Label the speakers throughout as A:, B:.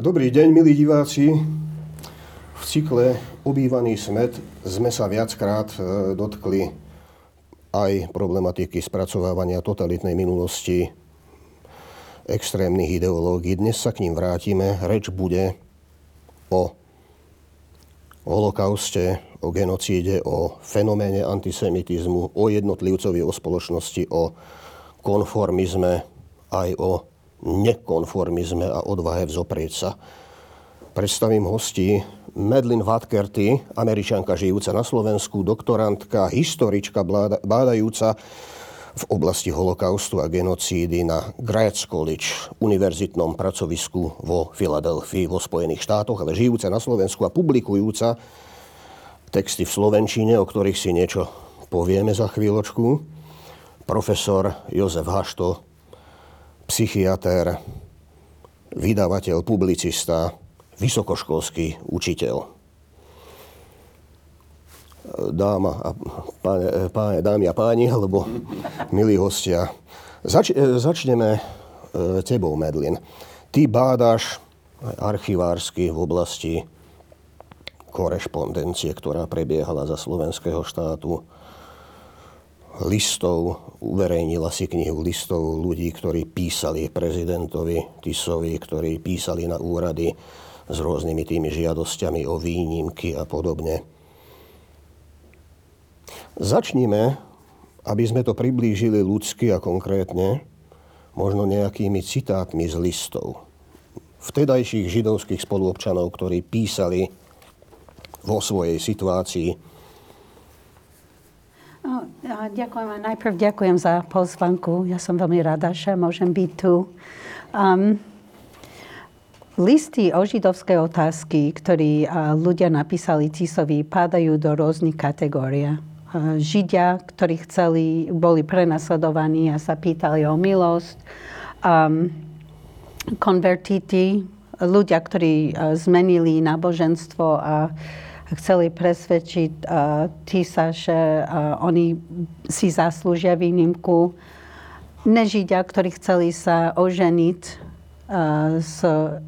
A: Dobrý deň, milí diváci. V cykle Obývaný smet sme sa viackrát e, dotkli aj problematiky spracovávania totalitnej minulosti, extrémnych ideológií. Dnes sa k ním vrátime. Reč bude o holokauste, o genocíde, o fenoméne antisemitizmu, o jednotlivcovi, o spoločnosti, o konformizme, aj o nekonformizme a odvahe vzoprieť sa. Predstavím hostí Medlin Vatkerty, američanka žijúca na Slovensku, doktorantka, historička bádajúca v oblasti holokaustu a genocídy na Gratz College, univerzitnom pracovisku vo Filadelfii vo Spojených štátoch, ale žijúca na Slovensku a publikujúca texty v Slovenčine, o ktorých si niečo povieme za chvíľočku. Profesor Jozef Hašto, psychiatr, vydavateľ, publicista, vysokoškolský učiteľ. Dáma a páne, páne, dámy a páni, alebo milí hostia, zač, začneme e, tebou, Medlin. Ty bádaš archivársky v oblasti korešpondencie, ktorá prebiehala za slovenského štátu listov, uverejnila si knihu listov ľudí, ktorí písali prezidentovi Tisovi, ktorí písali na úrady s rôznymi tými žiadosťami o výnimky a podobne. Začnime, aby sme to priblížili ľudsky a konkrétne, možno nejakými citátmi z listov vtedajších židovských spoluobčanov, ktorí písali vo svojej situácii
B: ďakujem a najprv ďakujem za pozvanku. Ja som veľmi rada, že môžem byť tu. Um, listy o židovskej otázky, ktorí uh, ľudia napísali Tisovi, pádajú do rôznych kategórií. Židia, ktorí chceli, boli prenasledovaní a sa pýtali o milosť. Um, konvertiti, ľudia, ktorí zmenili náboženstvo a uh, chceli presvedčiť Tisa, že oni si zaslúžia výnimku. Nežidia, ktorí chceli sa oženiť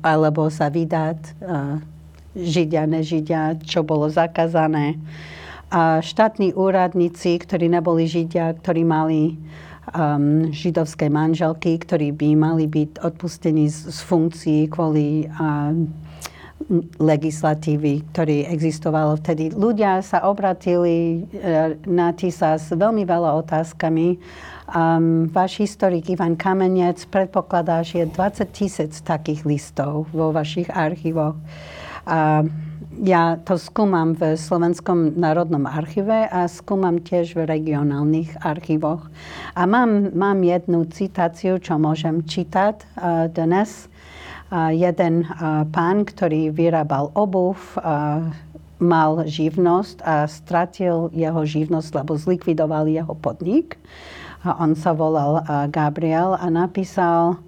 B: alebo sa vydať. Židia, nežidia, čo bolo zakázané. A štátni úradníci, ktorí neboli židia, ktorí mali um, židovské manželky, ktorí by mali byť odpustení z, z funkcií kvôli uh, legislatívy, ktorý existovalo vtedy. Ľudia sa obratili e, na TISA s veľmi veľa otázkami. Um, váš historik Ivan Kamenec predpokladá, že je 20 tisíc takých listov vo vašich archívoch. A ja to skúmam v Slovenskom národnom archíve a skúmam tiež v regionálnych archívoch. A mám, mám jednu citáciu, čo môžem čítať uh, dnes jeden pán, ktorý vyrábal obuv, mal živnosť a stratil jeho živnosť, lebo zlikvidoval jeho podnik. A on sa volal Gabriel a napísal,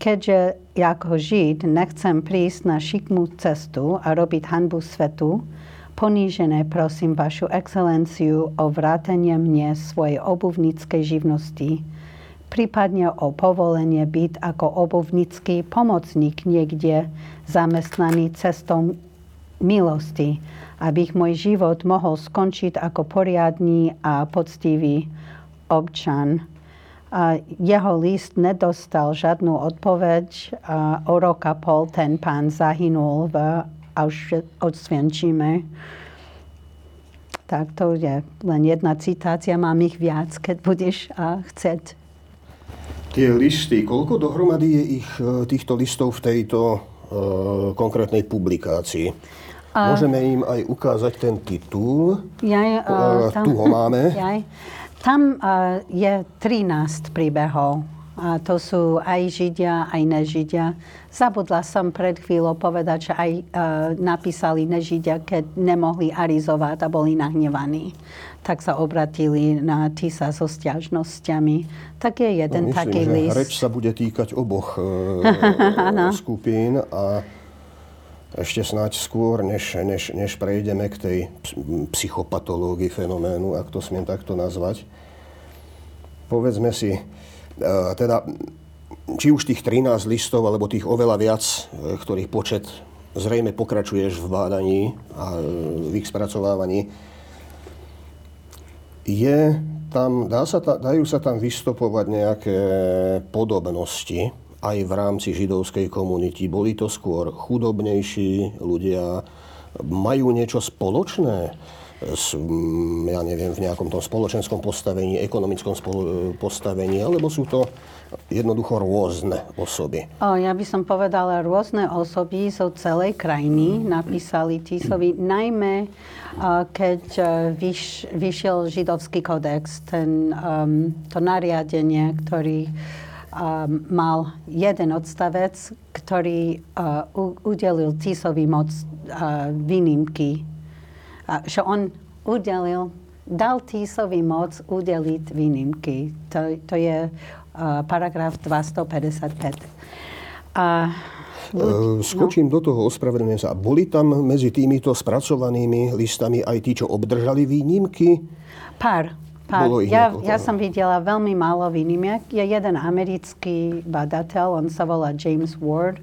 B: keďže ako Žid nechcem prísť na šikmú cestu a robiť hanbu svetu, ponížené prosím vašu excelenciu o vrátenie mne svojej obuvníckej živnosti, prípadne o povolenie byť ako obuvnický pomocník niekde zamestnaný cestou milosti, aby môj život mohol skončiť ako poriadný a poctivý občan. A jeho list nedostal žiadnu odpoveď. A o roka pol ten pán zahynul v Auschwitz. Tak to je len jedna citácia, mám ich viac, keď budeš chcieť
A: tie listy, koľko dohromady je ich e, týchto listov v tejto uh, konkrétnej publikácii? A... Môžeme im aj ukázať ten titul.
B: Jaj, uh,
A: tam, tu ho máme.
B: Jaj. Tam uh, je 13 príbehov. A to sú aj Židia, aj nežidia. Zabudla som pred chvíľou povedať, že aj uh, napísali nežidia, keď nemohli arizovať a boli nahnevaní tak sa obratili na TISA so stiažnosťami. Tak je jeden no, myslím, taký že list.
A: Reč sa bude týkať oboch e, skupín a ešte snáď skôr, než, než, než prejdeme k tej psychopatológii fenoménu, ak to smiem takto nazvať. Povedzme si, e, teda či už tých 13 listov, alebo tých oveľa viac, e, ktorých počet zrejme pokračuješ v bádaní a v ich spracovávaní, je tam, dá sa ta, dajú sa tam vystopovať nejaké podobnosti aj v rámci židovskej komunity. Boli to skôr chudobnejší ľudia, majú niečo spoločné ja neviem, v nejakom tom spoločenskom postavení, ekonomickom postavení, alebo sú to jednoducho rôzne osoby.
B: Ja by som povedala, rôzne osoby zo celej krajiny napísali Tisovi, najmä keď e, vyš, vyšiel židovský kodex, ten, um, to nariadenie, ktorý um, mal jeden odstavec, ktorý uh, udelil Tisovi moc uh, výnimky. Uh, že on udelil, dal Tisovi moc udeliť výnimky. To, to je paragraf 255.
A: A Buď, Skočím no. do toho, ospravedlňujem sa. Boli tam medzi týmito spracovanými listami aj tí, čo obdržali výnimky?
B: Pár. pár. Bolo ich ja, ja som videla veľmi málo výnimiek. Je jeden americký badateľ, on sa volá James Ward.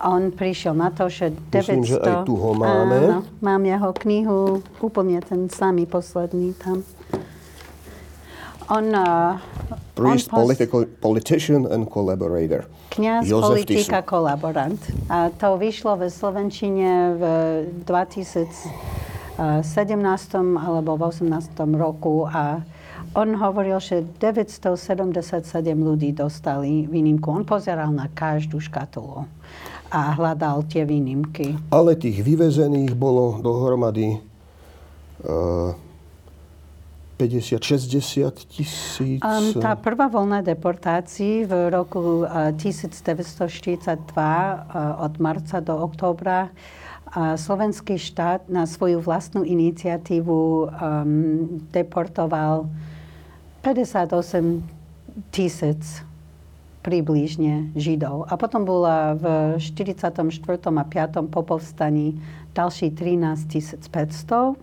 B: On prišiel na to, že 900...
A: Myslím, že aj tu ho máme. Áno,
B: mám jeho knihu, úplne ten samý posledný tam. On, uh,
A: Priest, on political, politician and collaborator.
B: Kňaz, Jozef politika, kolaborant. A to vyšlo ve Slovenčine v 2017 alebo v 18 roku a on hovoril, že 977 ľudí dostali výnimku. On pozeral na každú škatulu a hľadal tie výnimky.
A: Ale tých vyvezených bolo dohromady uh, 50-60 tisíc? Um,
B: tá prvá voľna deportácií v roku uh, 1942 uh, od marca do októbra slovenský štát na svoju vlastnú iniciatívu um, deportoval 58 tisíc približne Židov. A potom bola v 44. a 5. po povstaní ďalší 13 500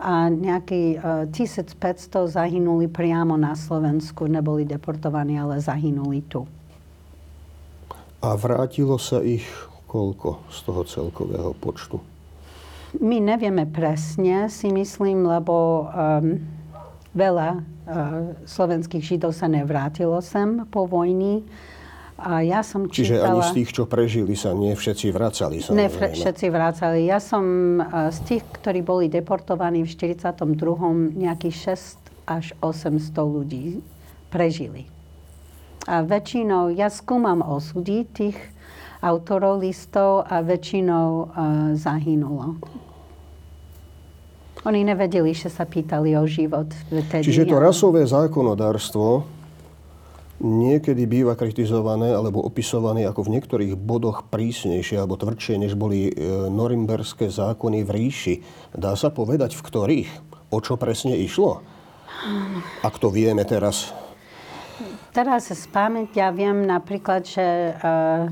B: a nejaký uh, e, 1500 zahynuli priamo na Slovensku, neboli deportovaní, ale zahynuli tu.
A: A vrátilo sa ich koľko z toho celkového počtu?
B: My nevieme presne, si myslím, lebo um, veľa uh, slovenských židov sa nevrátilo sem po vojni. A ja som
A: Čiže čítala... ani z tých, čo prežili, sa nie všetci vracali.
B: Ne všetci vracali. Ja som z tých, ktorí boli deportovaní v 42. nejakých 6 až 800 ľudí prežili. A väčšinou, ja skúmam osudy tých autorov listov a väčšinou uh, zahynulo. Oni nevedeli, že sa pýtali o život.
A: Vtedy. Čiže to rasové zákonodárstvo niekedy býva kritizované alebo opisované ako v niektorých bodoch prísnejšie alebo tvrdšie, než boli e, norimberské zákony v ríši. Dá sa povedať, v ktorých? O čo presne išlo? Ak to vieme teraz.
B: Teraz z pamäťa viem napríklad, že uh,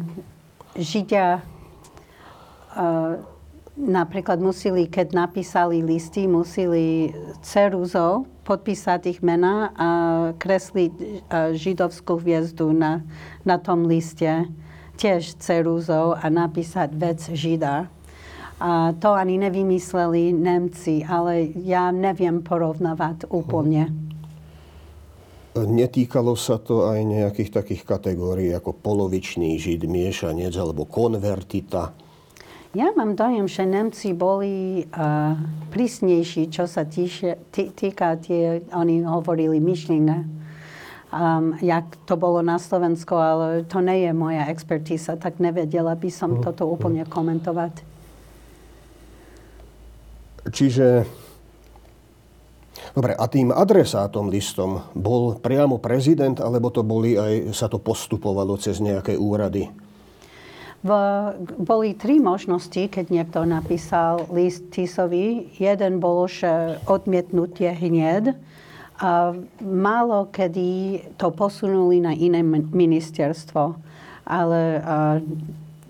B: Židia uh, napríklad museli, keď napísali listy, museli ceruzou podpísať ich mena a kresliť e, židovskú hviezdu na, na tom liste, tiež ceruzou a napísať vec žida. A to ani nevymysleli Nemci, ale ja neviem porovnávať úplne.
A: Netýkalo sa to aj nejakých takých kategórií ako polovičný žid, miešanec alebo konvertita?
B: Ja mám dojem, že Nemci boli uh, prísnejší, čo sa týše, tý, týka tie, oni hovorili myšlienka, um, jak to bolo na Slovensku, ale to nie je moja expertíza, tak nevedela by som mm. toto úplne komentovať.
A: Čiže Dobre, a tým adresátom listom bol priamo prezident, alebo to boli aj, sa to postupovalo cez nejaké úrady?
B: V, boli tri možnosti, keď niekto napísal list Tisovi. Jeden bol, že odmietnutie hneď. A málo kedy to posunuli na iné ministerstvo. Ale a,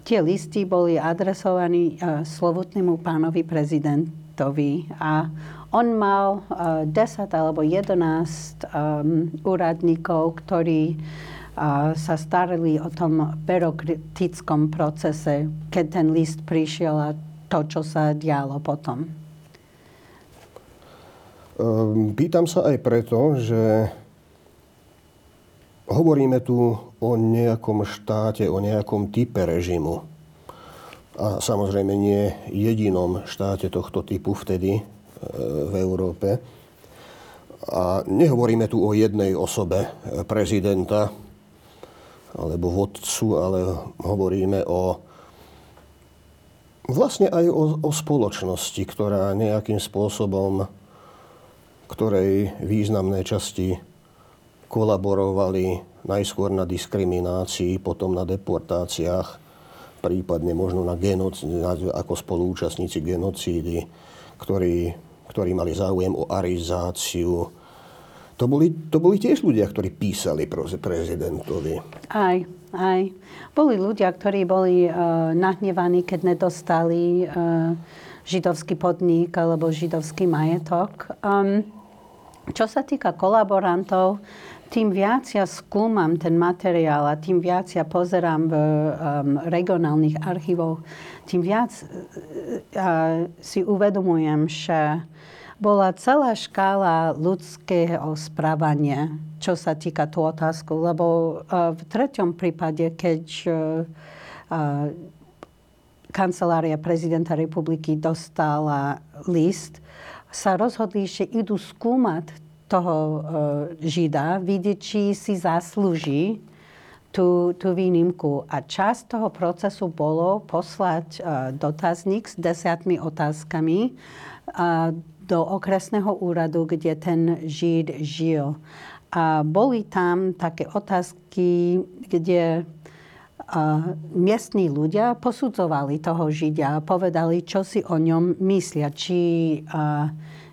B: tie listy boli adresovaní a, slovutnému pánovi prezidentovi. A on mal a, 10 alebo 11 um, úradníkov, ktorí sa starali o tom byrokratickom procese, keď ten list prišiel a to, čo sa dialo potom?
A: Ehm, pýtam sa aj preto, že hovoríme tu o nejakom štáte, o nejakom type režimu. A samozrejme nie jedinom štáte tohto typu vtedy e, v Európe. A nehovoríme tu o jednej osobe e, prezidenta alebo vodcu, ale hovoríme o vlastne aj o, o spoločnosti, ktorá nejakým spôsobom ktorej významné časti kolaborovali najskôr na diskriminácii, potom na deportáciách, prípadne možno na genocídy, ako spolúčastníci genocídy, ktorí, ktorí mali záujem o arizáciu. To boli, to boli tiež ľudia, ktorí písali prezidentovi.
B: Aj, aj. Boli ľudia, ktorí boli uh, nahnevaní, keď nedostali uh, židovský podnik alebo židovský majetok. Um, čo sa týka kolaborantov, tým viac ja skúmam ten materiál a tým viac ja pozerám v um, regionálnych archívoch, tým viac uh, si uvedomujem, že bola celá škála ľudského správania, čo sa týka tú otázku. Lebo uh, v treťom prípade, keď uh, uh, kancelária prezidenta republiky dostala list, sa rozhodli, že idú skúmať toho uh, Žida, vidieť, či si zaslúži tú, tú výnimku. A časť toho procesu bolo poslať uh, dotazník s desiatmi otázkami uh, do okresného úradu, kde ten Žid žil. A boli tam také otázky, kde miestní ľudia posudzovali toho Židia a povedali, čo si o ňom myslia. Či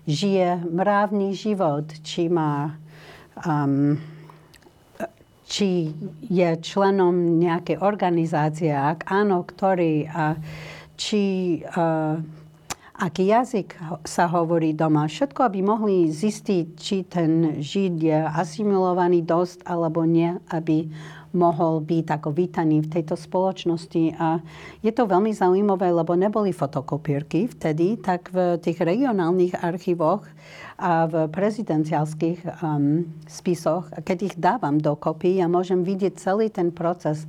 B: žije mravný život, či má... Um, či je členom nejakej organizácie, ak áno, ktorý, a či uh, aký jazyk sa hovorí doma. Všetko, aby mohli zistiť, či ten Žid je asimilovaný dosť alebo nie, aby mohol byť ako vítaný v tejto spoločnosti. A je to veľmi zaujímavé, lebo neboli fotokopírky vtedy, tak v tých regionálnych archívoch a v prezidenciálskych um, spisoch, keď ich dávam dokopy, ja môžem vidieť celý ten proces.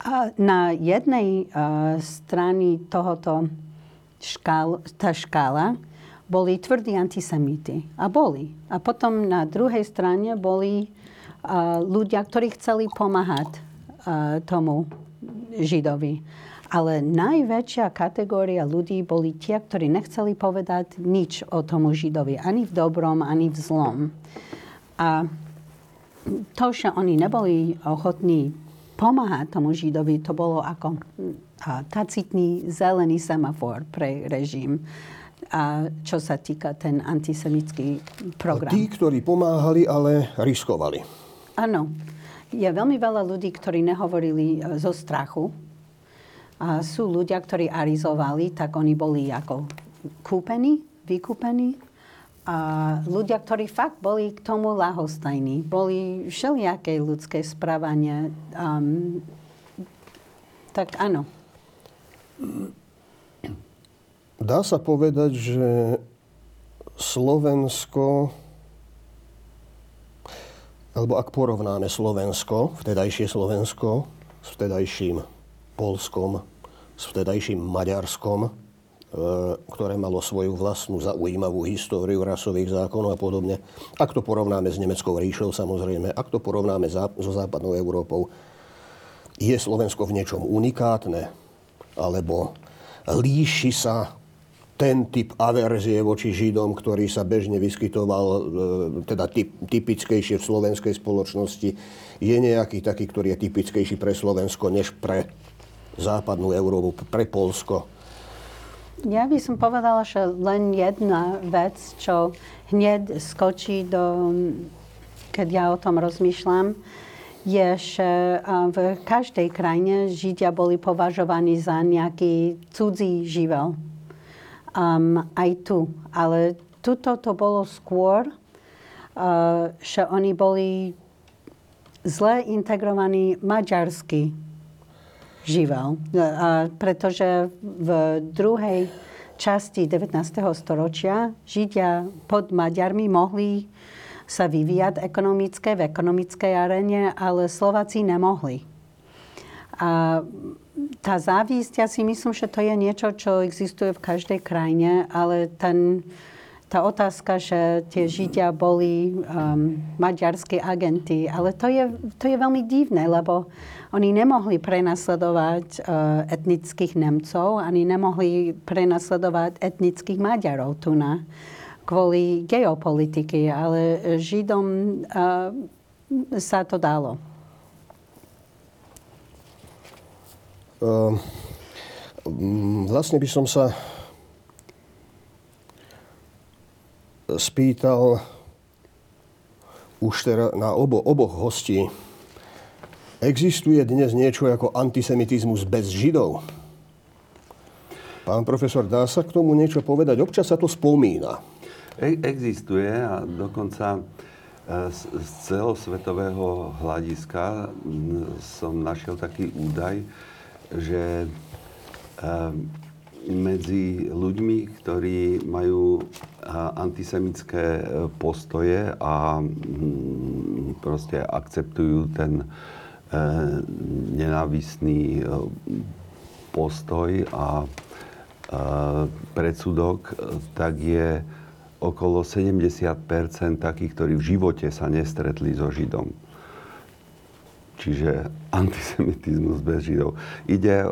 B: A na jednej uh, strane tohoto škál, tá škála boli tvrdí antisemity. A boli. A potom na druhej strane boli ľudia, ktorí chceli pomáhať tomu Židovi. Ale najväčšia kategória ľudí boli tie, ktorí nechceli povedať nič o tomu Židovi. Ani v dobrom, ani v zlom. A to, že oni neboli ochotní pomáhať tomu Židovi, to bolo ako tacitný zelený semafor pre režim a čo sa týka ten antisemický program.
A: A tí, ktorí pomáhali, ale riskovali.
B: Áno. Je veľmi veľa ľudí, ktorí nehovorili e, zo strachu. A sú ľudia, ktorí arizovali, tak oni boli ako kúpení, vykúpení. A ľudia, ktorí fakt boli k tomu lahostajní. Boli všelijaké ľudské správanie. Um, tak áno.
A: Dá sa povedať, že Slovensko alebo ak porovnáme Slovensko, vtedajšie Slovensko, s vtedajším Polskom, s vtedajším Maďarskom, e, ktoré malo svoju vlastnú zaujímavú históriu rasových zákonov a podobne. Ak to porovnáme s Nemeckou ríšou, samozrejme, ak to porovnáme so západnou Európou, je Slovensko v niečom unikátne, alebo líši sa ten typ averzie voči Židom, ktorý sa bežne vyskytoval, e, teda typ, typickejšie v slovenskej spoločnosti, je nejaký taký, ktorý je typickejší pre Slovensko, než pre západnú Európu, pre Polsko?
B: Ja by som povedala, že len jedna vec, čo hneď skočí do, keď ja o tom rozmýšľam, je, že v každej krajine Židia boli považovaní za nejaký cudzí živel um, aj tu. Ale tuto to bolo skôr, uh, že oni boli zle integrovaný maďarský živel. A pretože v druhej časti 19. storočia Židia pod Maďarmi mohli sa vyvíjať ekonomické v ekonomickej arene, ale Slováci nemohli. A tá závisť, ja si myslím, že to je niečo, čo existuje v každej krajine, ale ten, tá otázka, že tie Židia boli um, maďarskí agenti, ale to je, to je veľmi divné, lebo oni nemohli prenasledovať uh, etnických Nemcov, ani nemohli prenasledovať etnických Maďarov tu na kvôli geopolitiky, ale Židom sa to dalo.
A: Uh, vlastne by som sa spýtal už teda na obo, oboch hostí, Existuje dnes niečo ako antisemitizmus bez Židov? Pán profesor, dá sa k tomu niečo povedať? Občas sa to spomína.
C: E- existuje a dokonca e, z, celosvetového hľadiska som našiel taký údaj, že e, medzi ľuďmi, ktorí majú antisemické postoje a proste akceptujú ten nenávistný e, postoj a predsudok, tak je okolo 70% takých, ktorí v živote sa nestretli so Židom. Čiže antisemitizmus bez Židov. Ide,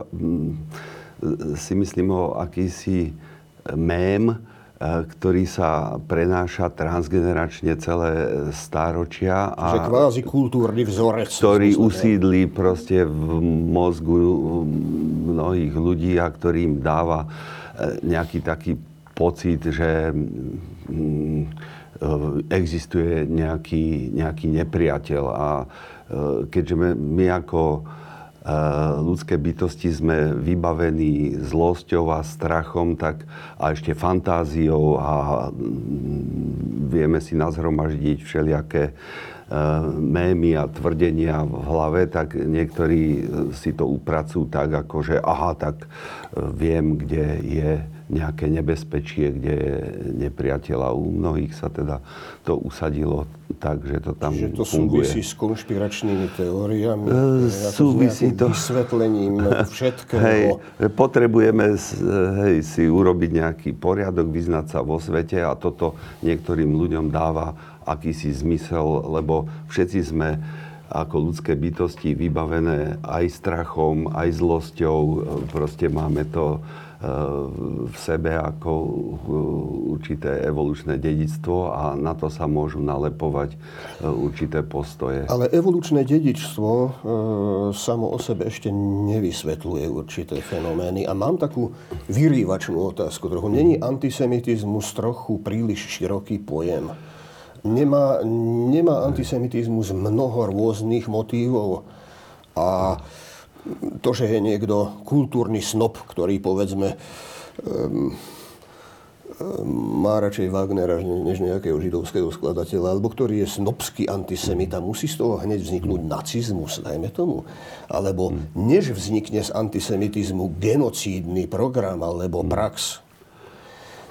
C: si myslím, o akýsi mém, E, ktorý sa prenáša transgeneračne celé stáročia.
A: A Že kvázi kultúrny vzorec.
C: Ktorý usídli proste v mozgu mnohých ľudí a ktorým dáva e, nejaký taký pocit, že mm, e, existuje nejaký, nejaký nepriateľ. A keďže my, ako ľudské bytosti sme vybavení zlosťou a strachom, tak a ešte fantáziou a mm, vieme si nazhromaždiť všelijaké e, mémy a tvrdenia v hlave, tak niektorí si to upracujú tak, ako že aha, tak e, viem, kde je nejaké nebezpečie, kde je nepriateľ. A u mnohých sa teda to usadilo tak, že to tam
A: Že to
C: funguje.
A: súvisí s konšpiračnými teóriami?
C: E, súvisí to.
A: Vysvetlením všetkého?
C: Hej, potrebujeme hej, si urobiť nejaký poriadok, vyznať sa vo svete a toto niektorým ľuďom dáva akýsi zmysel, lebo všetci sme ako ľudské bytosti vybavené aj strachom, aj zlosťou. Proste máme to v sebe ako určité evolučné dedictvo a na to sa môžu nalepovať e, určité postoje.
A: Ale evolučné dedičstvo e, samo o sebe ešte nevysvetľuje určité fenomény. A mám takú vyrývačnú otázku trochu. Není antisemitizmus trochu príliš široký pojem? Nemá, nemá antisemitizmus mnoho rôznych motívov? A to, že je niekto kultúrny snob, ktorý povedzme um, má radšej Wagnera než nejakého židovského skladateľa, alebo ktorý je snobský antisemita, musí z toho hneď vzniknúť nacizmus, dajme tomu. Alebo než vznikne z antisemitizmu genocídny program alebo prax,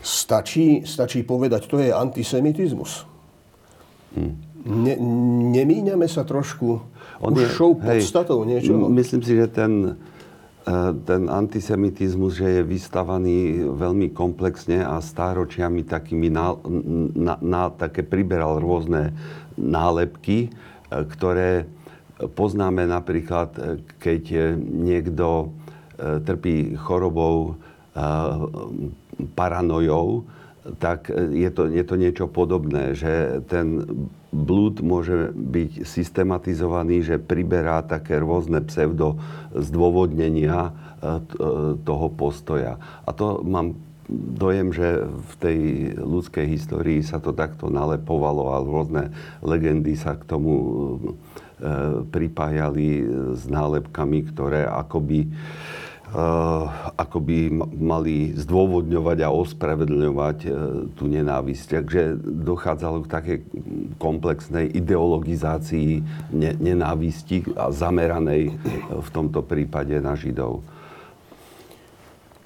A: stačí, stačí povedať, to je antisemitizmus. Ne, nemíňame sa trošku on už je, šou podstatou hej, niečoho.
C: Myslím si, že ten, e, ten antisemitizmus, že je vystavaný veľmi komplexne a stáročiami takými na, na, na, také priberal rôzne nálepky, e, ktoré poznáme napríklad, e, keď niekto trpí chorobou paranojou, tak je to, je to niečo podobné, že ten blúd môže byť systematizovaný, že priberá také rôzne pseudo zdôvodnenia e, e, toho postoja. A to mám dojem, že v tej ľudskej histórii sa to takto nalepovalo a rôzne legendy sa k tomu e, pripájali s nálepkami, ktoré akoby ako by mali zdôvodňovať a ospravedlňovať uh, tú nenávisť. Takže dochádzalo k takej komplexnej ideologizácii ne- nenávisti a zameranej v tomto prípade na Židov.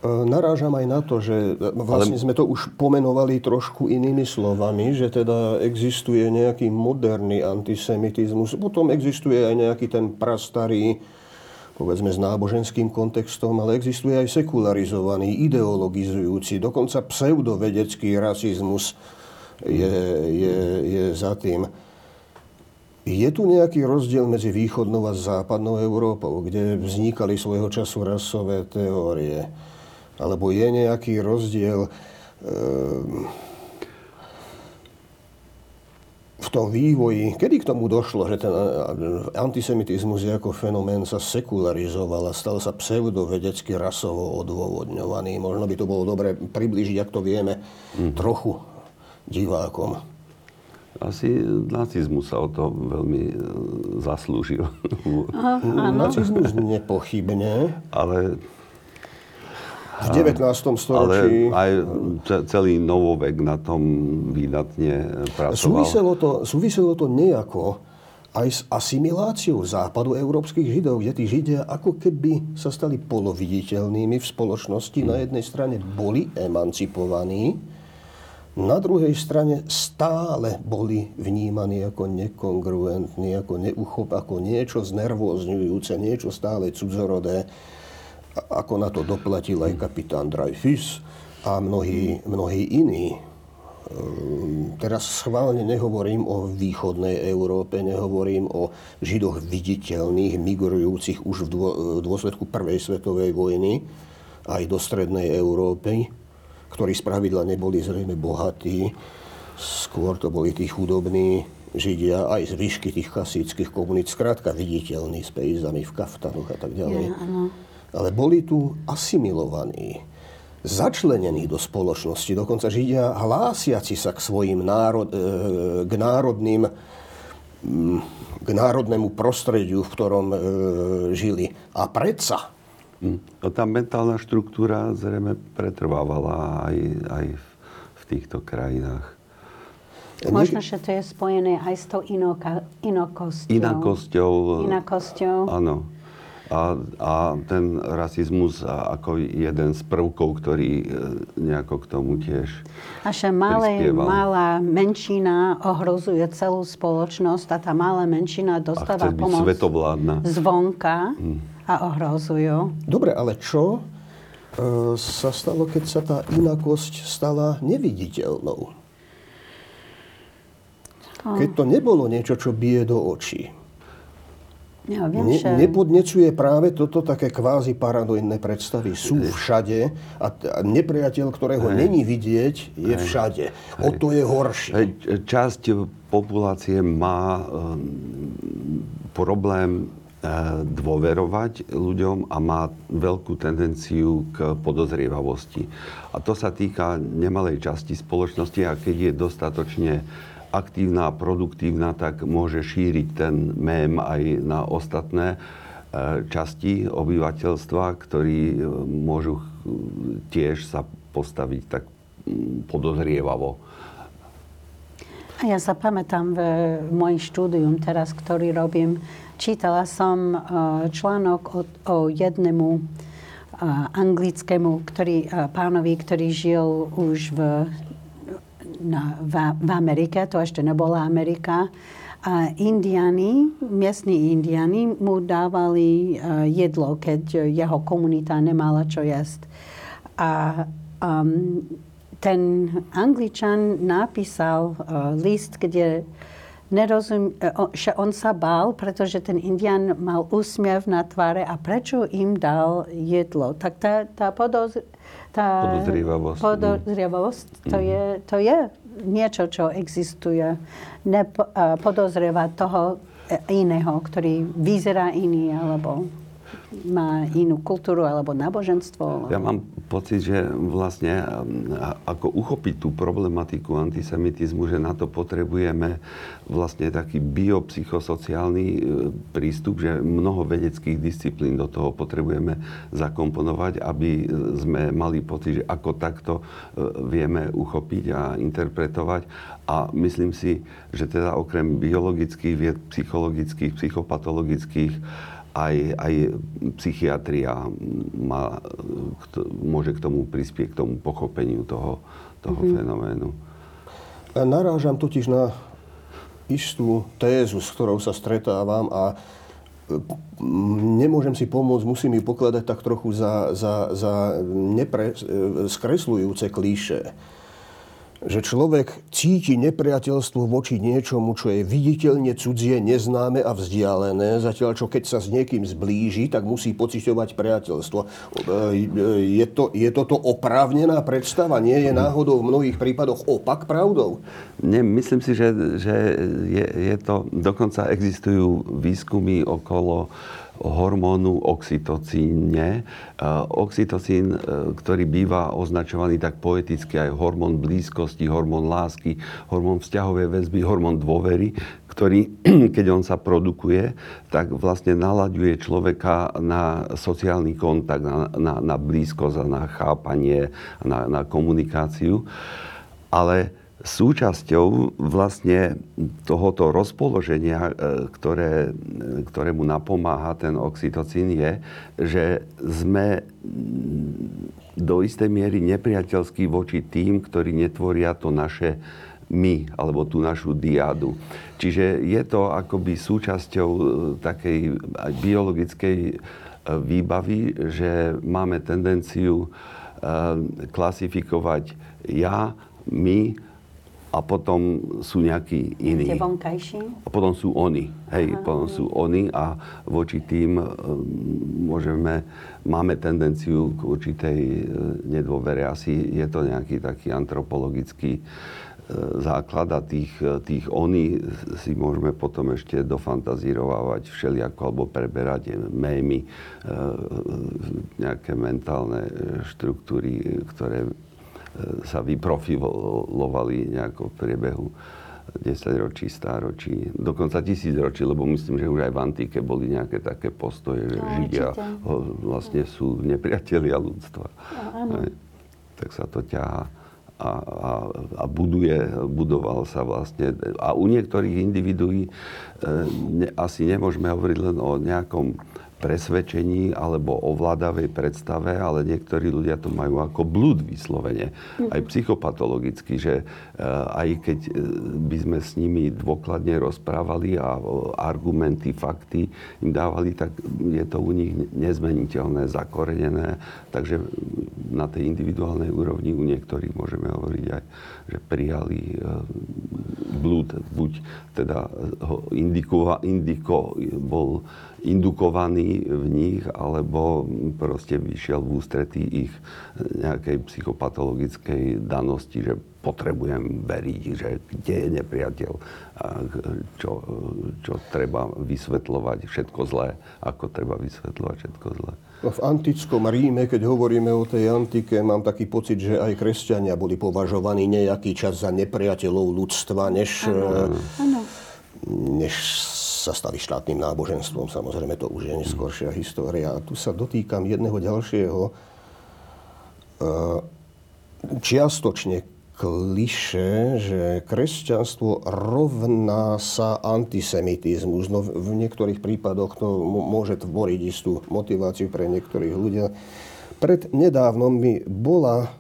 A: Narážam aj na to, že vlastne sme to už pomenovali trošku inými slovami, že teda existuje nejaký moderný antisemitizmus, potom existuje aj nejaký ten prastarý, povedzme s náboženským kontextom, ale existuje aj sekularizovaný, ideologizujúci, dokonca pseudovedecký rasizmus je, je, je za tým. Je tu nejaký rozdiel medzi východnou a západnou Európou, kde vznikali svojho času rasové teórie? Alebo je nejaký rozdiel ehm, v tom vývoji, kedy k tomu došlo, že ten antisemitizmus ako fenomén sa sekularizoval a stal sa pseudovedecky rasovo odôvodňovaný. Možno by to bolo dobre približiť, ak to vieme, mm. trochu divákom.
C: Asi nacizmus sa o to veľmi e, zaslúžil.
A: Aha, Nacizmus nepochybne.
C: Ale
A: v 19. storočí.
C: Ale aj celý novovek na tom výdatne pracoval.
A: Súviselo to, súviselo to nejako aj s asimiláciou západu európskych židov, kde tí židia ako keby sa stali poloviditeľnými v spoločnosti. Na jednej strane boli emancipovaní, na druhej strane stále boli vnímaní ako nekongruentní, ako neuchop, ako niečo znervozňujúce, niečo stále cudzorodé ako na to doplatil aj kapitán Dreyfus a mnohí, mnohí iní. Ehm, teraz schválne nehovorím o východnej Európe, nehovorím o židoch viditeľných, migrujúcich už v dôsledku Prvej svetovej vojny aj do strednej Európy, ktorí spravidla neboli zrejme bohatí, skôr to boli tí chudobní Židia, aj z výšky tých kasíckých komunít, skrátka viditeľní s pejzami v kaftanoch a tak ďalej. Ja, ale boli tu asimilovaní, začlenení do spoločnosti, dokonca Židia hlásiaci sa k svojim národ, e, k národným mm, k národnému prostrediu, v ktorom e, žili. A predsa.
C: Hm. No, tá mentálna štruktúra zrejme pretrvávala aj, aj v, v týchto krajinách.
B: Možno, že to je spojené aj s tou inokosťou.
C: Inakosťou.
B: Inakosťou.
C: Áno a, a ten rasizmus ako jeden z prvkov, ktorý e, nejako k tomu tiež
B: Naša malé, malá menšina ohrozuje celú spoločnosť a tá malá menšina dostáva pomoc zvonka hmm. a ohrozujú.
A: Dobre, ale čo e, sa stalo, keď sa tá inakosť stala neviditeľnou? Keď to nebolo niečo, čo bije do očí.
B: Ja viem, ne, že...
A: Nepodnecuje práve toto také kvázi paranoidné predstavy. Sú všade a, a nepriateľ, ktorého Hej. není vidieť, je Hej. všade. Hej. O to je horšie. Hej.
C: Časť populácie má um, problém uh, dôverovať ľuďom a má veľkú tendenciu k podozrievavosti. A to sa týka nemalej časti spoločnosti a keď je dostatočne aktívna a produktívna, tak môže šíriť ten mém aj na ostatné e, časti obyvateľstva, ktorí e, môžu tiež sa postaviť tak podozrievavo.
B: A ja sa pamätám v mojom štúdium teraz, ktorý robím, čítala som e, článok o, o jednému anglickému ktorý, pánovi, ktorý žil už v na, v, v Amerike, to ešte nebola Amerika. A indiani, miestni indiani mu dávali uh, jedlo, keď jeho komunita nemala čo jesť. A um, ten Angličan napísal uh, list, kde nerozum, e, že on sa bál, pretože ten Indian mal úsmiev na tváre a prečo im dal jedlo. Tak tá, tá podozr,
C: tá podozrievavosť.
B: podozrievavosť to, mm. je, to je niečo, čo existuje. Nepo, podozrieva toho iného, ktorý vyzerá iný, alebo... má inú kultúru alebo náboženstvo?
C: Ja mám pocit, že vlastne ako uchopiť tú problematiku antisemitizmu, že na to potrebujeme vlastne taký biopsychosociálny e, prístup, že mnoho vedeckých disciplín do toho potrebujeme zakomponovať, aby sme mali pocit, že ako takto e, vieme uchopiť a interpretovať. A myslím si, že teda okrem biologických vied, psychologických, psychopatologických, aj, aj psychiatria má, môže k tomu prispieť, k tomu pochopeniu toho, toho mm-hmm. fenoménu.
A: A narážam totiž na istú tézu, s ktorou sa stretávam a nemôžem si pomôcť, musím ju pokladať tak trochu za, za, za nepre, skresľujúce klíše že človek cíti nepriateľstvo voči niečomu, čo je viditeľne cudzie, neznáme a vzdialené, zatiaľ čo keď sa s niekým zblíži, tak musí pociťovať priateľstvo. E, je, to, je toto oprávnená predstava? Nie je náhodou v mnohých prípadoch opak pravdou?
C: Nie, myslím si, že, že je, je to, dokonca existujú výskumy okolo hormónu oxytocíne. Oxytocín, e, ktorý býva označovaný tak poeticky aj hormón blízkosti, hormón lásky, hormón vzťahovej väzby, hormón dôvery, ktorý, keď on sa produkuje, tak vlastne nalaďuje človeka na sociálny kontakt, na, na, na blízkosť, na chápanie, na, na komunikáciu. Ale súčasťou vlastne tohoto rozpoloženia, e, ktoré, ktorému napomáha ten oxytocín, je, že sme do istej miery nepriateľskí voči tým, ktorí netvoria to naše my, alebo tú našu diádu. Čiže je to akoby súčasťou e, takej biologickej e, výbavy, že máme tendenciu klasifikovať ja, my, a potom sú nejakí iní.
B: Tie vonkajší?
C: A potom sú oni. Hej, Aha. potom sú oni a voči tým um, môžeme, máme tendenciu k určitej uh, nedôvere. Asi je to nejaký taký antropologický uh, základ a tých, tých oni si môžeme potom ešte dofantazírovať všelijako alebo preberať mémy, nejaké mentálne štruktúry, ktoré sa vyprofilovali nejako v priebehu 10 ročí, stáročí, dokonca tisíc ročí, lebo myslím, že už aj v antike boli nejaké také postoje, že no, Židia vlastne sú nepriatelia ľudstva. No, tak sa to ťahá a, a, a buduje, budoval sa vlastne. A u niektorých individuí e, ne, asi nemôžeme hovoriť len o nejakom presvedčení alebo ovládavej predstave, ale niektorí ľudia to majú ako blúd vyslovene. Aj mhm. psychopatologicky, že eh, aj keď eh, by sme s nimi dôkladne rozprávali a argumenty, fakty im dávali, tak je to u nich nezmeniteľné, zakorenené. Takže na tej individuálnej úrovni u niektorých môžeme hovoriť aj, že prijali eh, blúd, buď teda ho indiko, indiko bol indukovaný v nich, alebo proste vyšiel v ústretí ich nejakej psychopatologickej danosti, že potrebujem veriť, že kde je nepriateľ, čo, čo treba vysvetľovať všetko zlé, ako treba vysvetľovať všetko zlé.
A: V antickom Ríme, keď hovoríme o tej antike, mám taký pocit, že aj kresťania boli považovaní nejaký čas za nepriateľov ľudstva, než, ano. než sa stali štátnym náboženstvom. Samozrejme, to už je neskôršia história. A tu sa dotýkam jedného ďalšieho e, čiastočne kliše, že kresťanstvo rovná sa antisemitizmus. No v niektorých prípadoch to môže tvoriť istú motiváciu pre niektorých ľudia. Pred nedávnom mi bola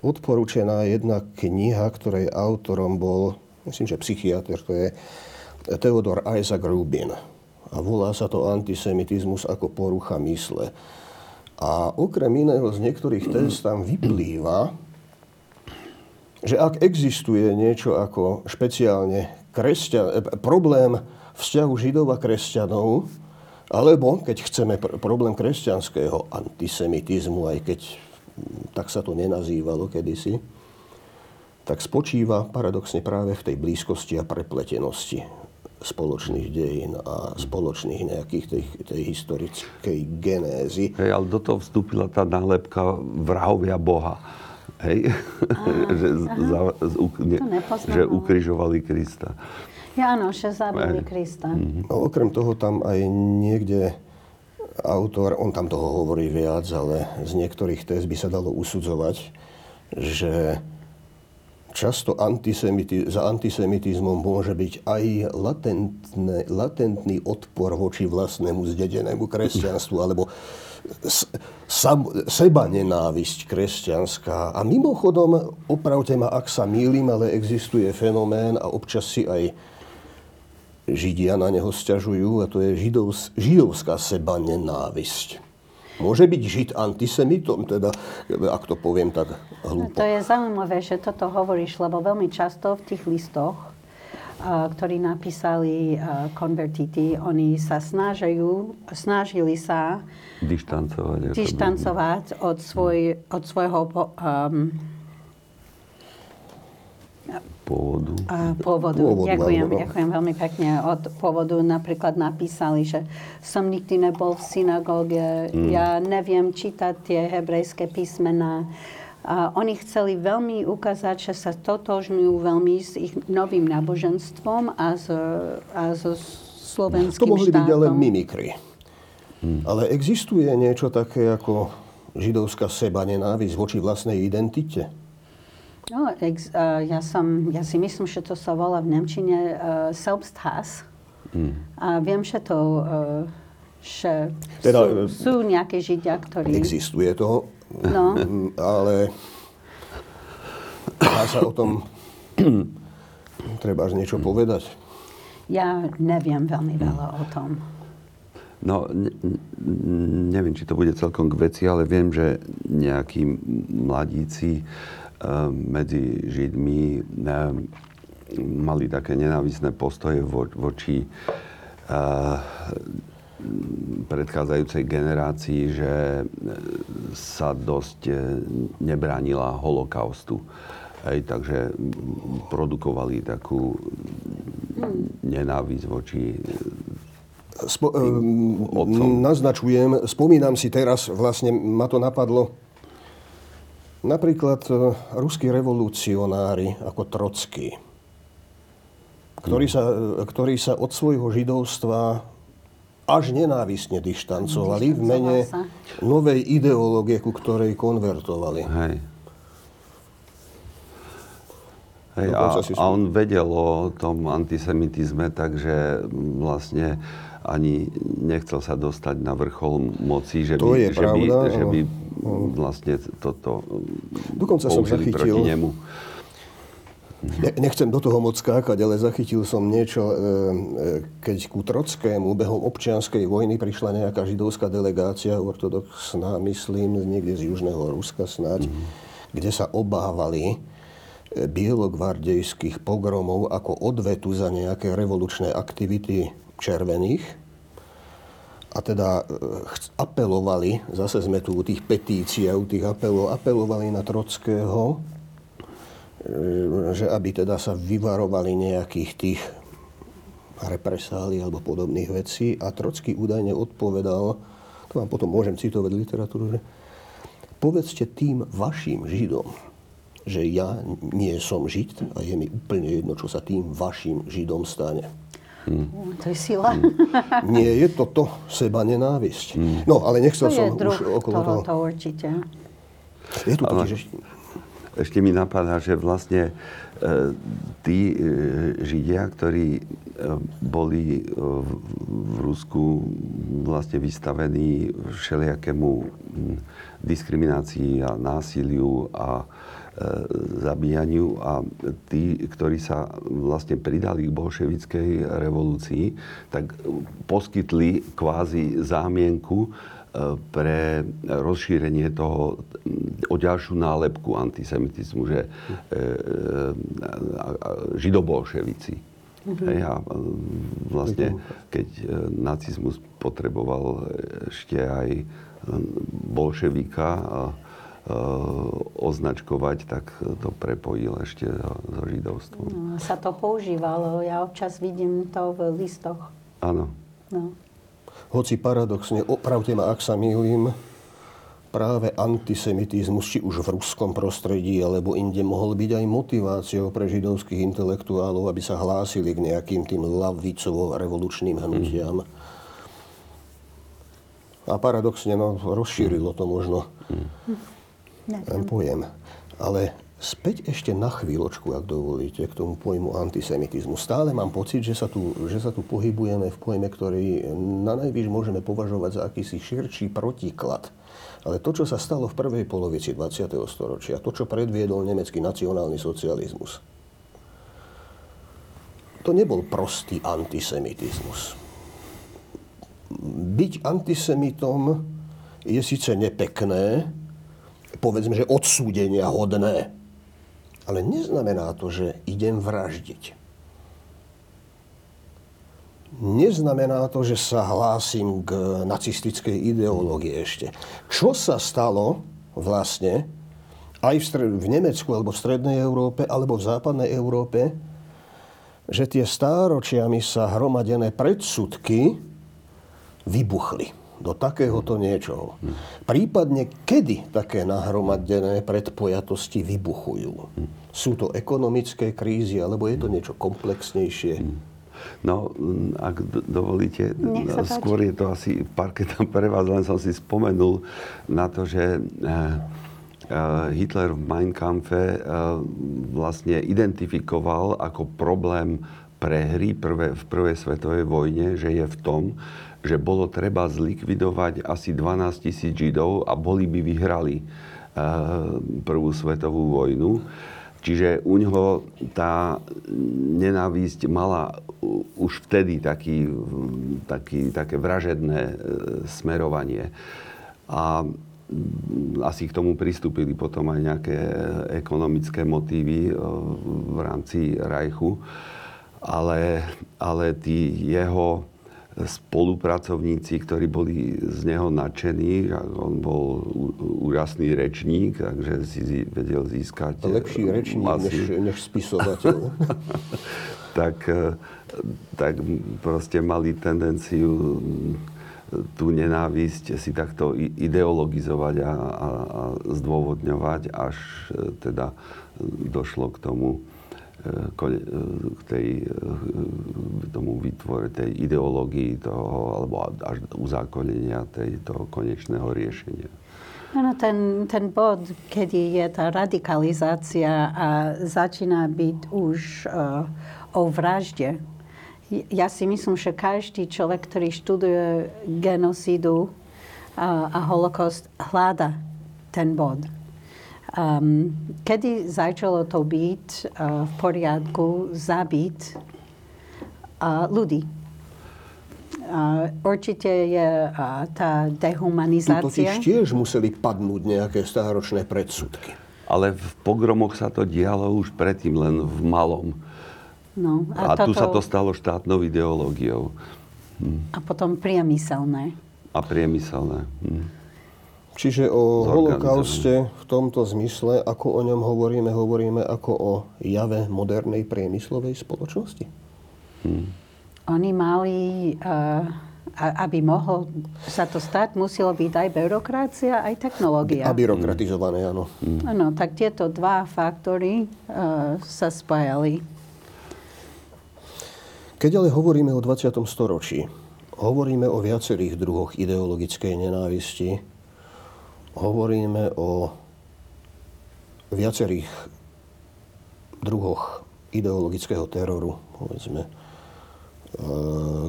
A: odporúčená jedna kniha, ktorej autorom bol, myslím, že psychiatr, to je Theodor Isaac Rubin. A volá sa to antisemitizmus ako porucha mysle. A okrem iného z niektorých test tam vyplýva, že ak existuje niečo ako špeciálne kresťan, eh, problém vzťahu židov a kresťanov, alebo keď chceme pr- problém kresťanského antisemitizmu, aj keď tak sa to nenazývalo kedysi, tak spočíva paradoxne práve v tej blízkosti a prepletenosti spoločných dejín a spoločných nejakých tej, tej historickej genézy.
C: Hej, ale do toho vstúpila tá nálepka vrahovia Boha. Hej? že, za, z, ne, že ukrižovali Krista.
B: Ja áno, že zabili Krista.
A: No, okrem toho tam aj niekde autor, on tam toho hovorí viac, ale z niektorých test by sa dalo usudzovať, že často antisemiti- za antisemitizmom môže byť aj latentné, latentný odpor voči vlastnému zdedenému kresťanstvu, alebo sam, seba nenávisť kresťanská. A mimochodom, opravte ma, ak sa mýlim, ale existuje fenomén a občas si aj Židia na neho sťažujú, a to je židovs, židovská seba nenávisť. Môže byť Žid antisemitom, teda, ak to poviem tak hlúpo.
B: To je zaujímavé, že toto hovoríš, lebo veľmi často v tých listoch, ktorí napísali konvertity, oni sa snažajú, snažili sa
C: dištancovať,
B: dištancovať od, svoj, od svojho um,
C: pôvodu.
B: A pôvodu. pôvodu ďakujem, áno. ďakujem veľmi pekne. Od pôvodu napríklad napísali, že som nikdy nebol v synagóge, mm. ja neviem čítať tie hebrejské písmená. A oni chceli veľmi ukázať, že sa totožňujú veľmi s ich novým náboženstvom a, s, a so slovenským
A: To mohli
B: štátom.
A: byť ale mimikry. Hmm. Ale existuje niečo také ako židovská seba nenávisť voči vlastnej identite?
B: No, ex, uh, ja, som, ja si myslím, že to sa volá v Nemčine uh, Selbsthass. Mm. A viem, že to, uh, že teda, sú, sú nejaké židia, ktorí...
A: Existuje to,
B: no.
A: ale dá sa o tom treba niečo povedať.
B: Ja neviem veľmi veľa o tom.
C: No, ne, neviem, či to bude celkom k veci, ale viem, že nejakí mladíci medzi Židmi mali také nenávisné postoje voči ehm, predchádzajúcej generácii, že sa dosť nebránila holokaustu. Hej, takže produkovali takú nenávisť voči
A: Spo- um, naznačujem, spomínam si teraz, vlastne ma to napadlo, Napríklad e, ruskí revolucionári ako Trocký, ktorí sa, e, ktorí sa od svojho židovstva až nenávisne dištancovali v mene novej ideológie, ku ktorej konvertovali.
C: Hej. Hej, a, a on vedel o tom antisemitizme, takže vlastne ani nechcel sa dostať na vrchol moci, že
A: to
C: by, že
A: pravda,
C: by, že by vlastne toto
A: Dokonca som zachytil,
C: proti nemu.
A: Nechcem do toho moc skákať, ale zachytil som niečo, e, e, keď ku Trockému behom občianskej vojny prišla nejaká židovská delegácia, ortodoxná, myslím, niekde z južného Ruska snáď, mm. kde sa obávali e, bielogvardejských pogromov ako odvetu za nejaké revolučné aktivity červených a teda e, apelovali, zase sme tu u tých petícií a u tých apelov, apelovali na Trockého, e, že aby teda sa vyvarovali nejakých tých represálií alebo podobných vecí. A Trocký údajne odpovedal, to vám potom môžem citovať literatúru, že povedzte tým vašim Židom, že ja nie som Žid a je mi úplne jedno, čo sa tým vašim Židom stane.
B: Hmm. To je sila. Hmm.
A: Nie je toto seba nenávisť. Hmm. No, ale nechcel
B: to
A: som
B: je druh
A: už okolo toho.
B: To určite.
A: Je tu totiž ešte...
C: Ešte mi napadá, že vlastne e, tí e, Židia, ktorí e, boli e, v, v Rusku vlastne vystavení všelijakému hm, diskriminácii a násiliu a E, zabíjaniu a tí, ktorí sa vlastne pridali k bolševickej revolúcii, tak poskytli kvázi zámienku e, pre rozšírenie toho o ďalšiu nálepku antisemitizmu, že e, židobolševici. Mm-hmm. Hej, a vlastne, keď nacizmus potreboval ešte aj bolševika, označkovať, tak to prepojil ešte so židovstvom.
B: No, sa to používalo. Ja občas vidím to v listoch.
C: Áno.
B: No.
A: Hoci paradoxne, opravte ma, ak sa mýlim, práve antisemitizmus, či už v ruskom prostredí, alebo inde, mohol byť aj motiváciou pre židovských intelektuálov, aby sa hlásili k nejakým tým lavicovo-revolučným hnutiam. Mm. A paradoxne, no, rozšírilo to možno ten pojem. Ale späť ešte na chvíľočku, ak dovolíte, k tomu pojmu antisemitizmu. Stále mám pocit, že sa tu, že sa tu pohybujeme v pojme, ktorý na najvyš môžeme považovať za akýsi širší protiklad. Ale to, čo sa stalo v prvej polovici 20. storočia, to, čo predviedol nemecký nacionálny socializmus, to nebol prostý antisemitizmus byť antisemitom je síce nepekné, povedzme, že odsúdenia hodné, ale neznamená to, že idem vraždiť. Neznamená to, že sa hlásim k nacistickej ideológii ešte. Čo sa stalo vlastne aj v, stred- v Nemecku, alebo v Strednej Európe, alebo v Západnej Európe, že tie stáročiami sa hromadené predsudky vybuchli do takéhoto niečoho. Prípadne kedy také nahromadené predpojatosti vybuchujú? Sú to ekonomické krízy, alebo je to niečo komplexnejšie?
C: No, ak dovolíte, skôr je to asi parketom pre vás, len som si spomenul na to, že eh, eh, Hitler v Mein Kampfe eh, vlastne identifikoval ako problém prehry prvé, v prvej svetovej vojne, že je v tom, že bolo treba zlikvidovať asi 12 tisíc Židov a boli by vyhrali eh, prvú svetovú vojnu. Čiže u neho tá nenávisť mala už vtedy taký, taký, také vražedné eh, smerovanie. A asi k tomu pristúpili potom aj nejaké ekonomické motívy eh, v rámci Rajchu. Ale, ale tí jeho spolupracovníci, ktorí boli z neho nadšení. On bol úžasný rečník, takže si vedel získať...
A: Lepší rečník než, než spisovateľ.
C: tak, e, tak proste mali tendenciu tú nenávisť si takto ideologizovať a, a, a zdôvodňovať, až e, teda došlo k tomu k tej, tomu vytvore tej ideológii toho, alebo až uzákonenia tej, toho konečného riešenia.
B: Áno, ten, ten bod, kedy je tá radikalizácia a začína byť už uh, o vražde. Ja si myslím, že každý človek, ktorý študuje genocídu uh, a holokost, hľada ten bod. Um, kedy začalo to byť uh, v poriadku zabiť uh, ľudí? Uh, určite je uh, tá dehumanizácia.
A: Tu totiž tiež museli padnúť nejaké stáročné predsudky.
C: Ale v pogromoch sa to dialo už predtým, len v malom.
B: No,
C: a a toto... tu sa to stalo štátnou ideológiou.
B: Hm. A potom priemyselné.
C: A priemyselné. Hm.
A: Čiže o holokauste v tomto zmysle, ako o ňom hovoríme, hovoríme ako o jave modernej priemyslovej spoločnosti? Hmm.
B: Oni mali, uh, aby mohlo sa to stať, muselo byť aj byrokracia, aj technológia.
A: A byrokratizované, áno.
B: Hmm. Áno, tak tieto dva faktory uh, sa spájali.
A: Keď ale hovoríme o 20. storočí, hovoríme o viacerých druhoch ideologickej nenávisti, hovoríme o viacerých druhoch ideologického teroru, povedzme, e,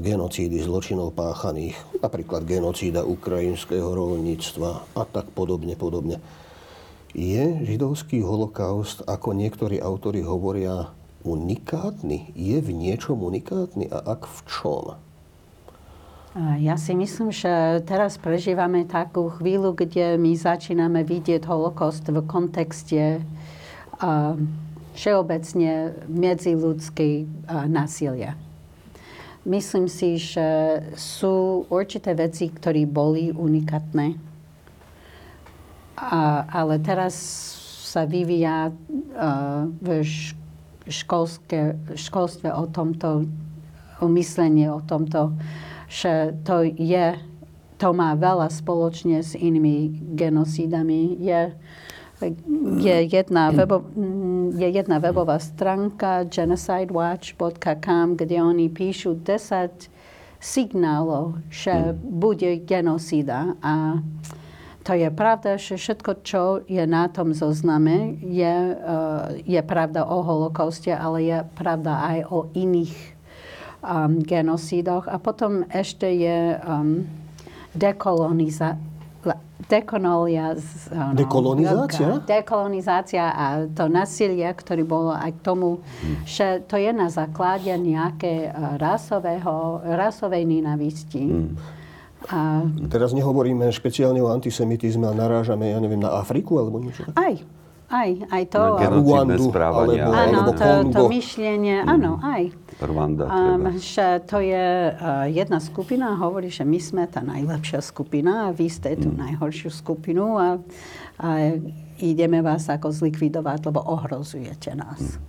A: genocídy zločinov páchaných, napríklad genocída ukrajinského rolníctva a tak podobne, podobne. Je židovský holokaust, ako niektorí autory hovoria, unikátny? Je v niečom unikátny a ak v čom?
B: Ja si myslím, že teraz prežívame takú chvíľu, kde my začíname vidieť holokost v kontexte všeobecne medziludskej násilia. Myslím si, že sú určité veci, ktoré boli unikátne. A, ale teraz sa vyvíja v školské, školstve o tomto umyslenie o tomto, že to je, to má veľa spoločne s inými genocídami. Je, je, jedna, webo, je jedna webová stránka genocidewatch.com, kde oni píšu 10 signálov, že bude genocída. A to je pravda, že všetko, čo je na tom zozname, je, uh, je pravda o holokauste, ale je pravda aj o iných um, genocídoch. A potom ešte je um, dekoloniza- dekoloniz- no,
A: Dekolonizácia?
B: Dekolonizácia a to nasilie, ktoré bolo aj k tomu, že to je na základe nejaké uh, rasového, rasovej nenavisti. A
A: Teraz nehovoríme špeciálne o antisemitizme a narážame, ja neviem, na Afriku alebo niečo také?
B: aj, aj, aj to.
C: Na genocidné správania.
A: alebo-
B: Áno,
A: alebo
B: to, to
A: Kongo.
B: myšlenie, áno, aj.
C: Rwanda
B: Um, že to je uh, jedna skupina, hovorí, že my sme tá najlepšia skupina a vy ste tú najhoršiu skupinu a, a ideme vás ako zlikvidovať, lebo ohrozujete nás.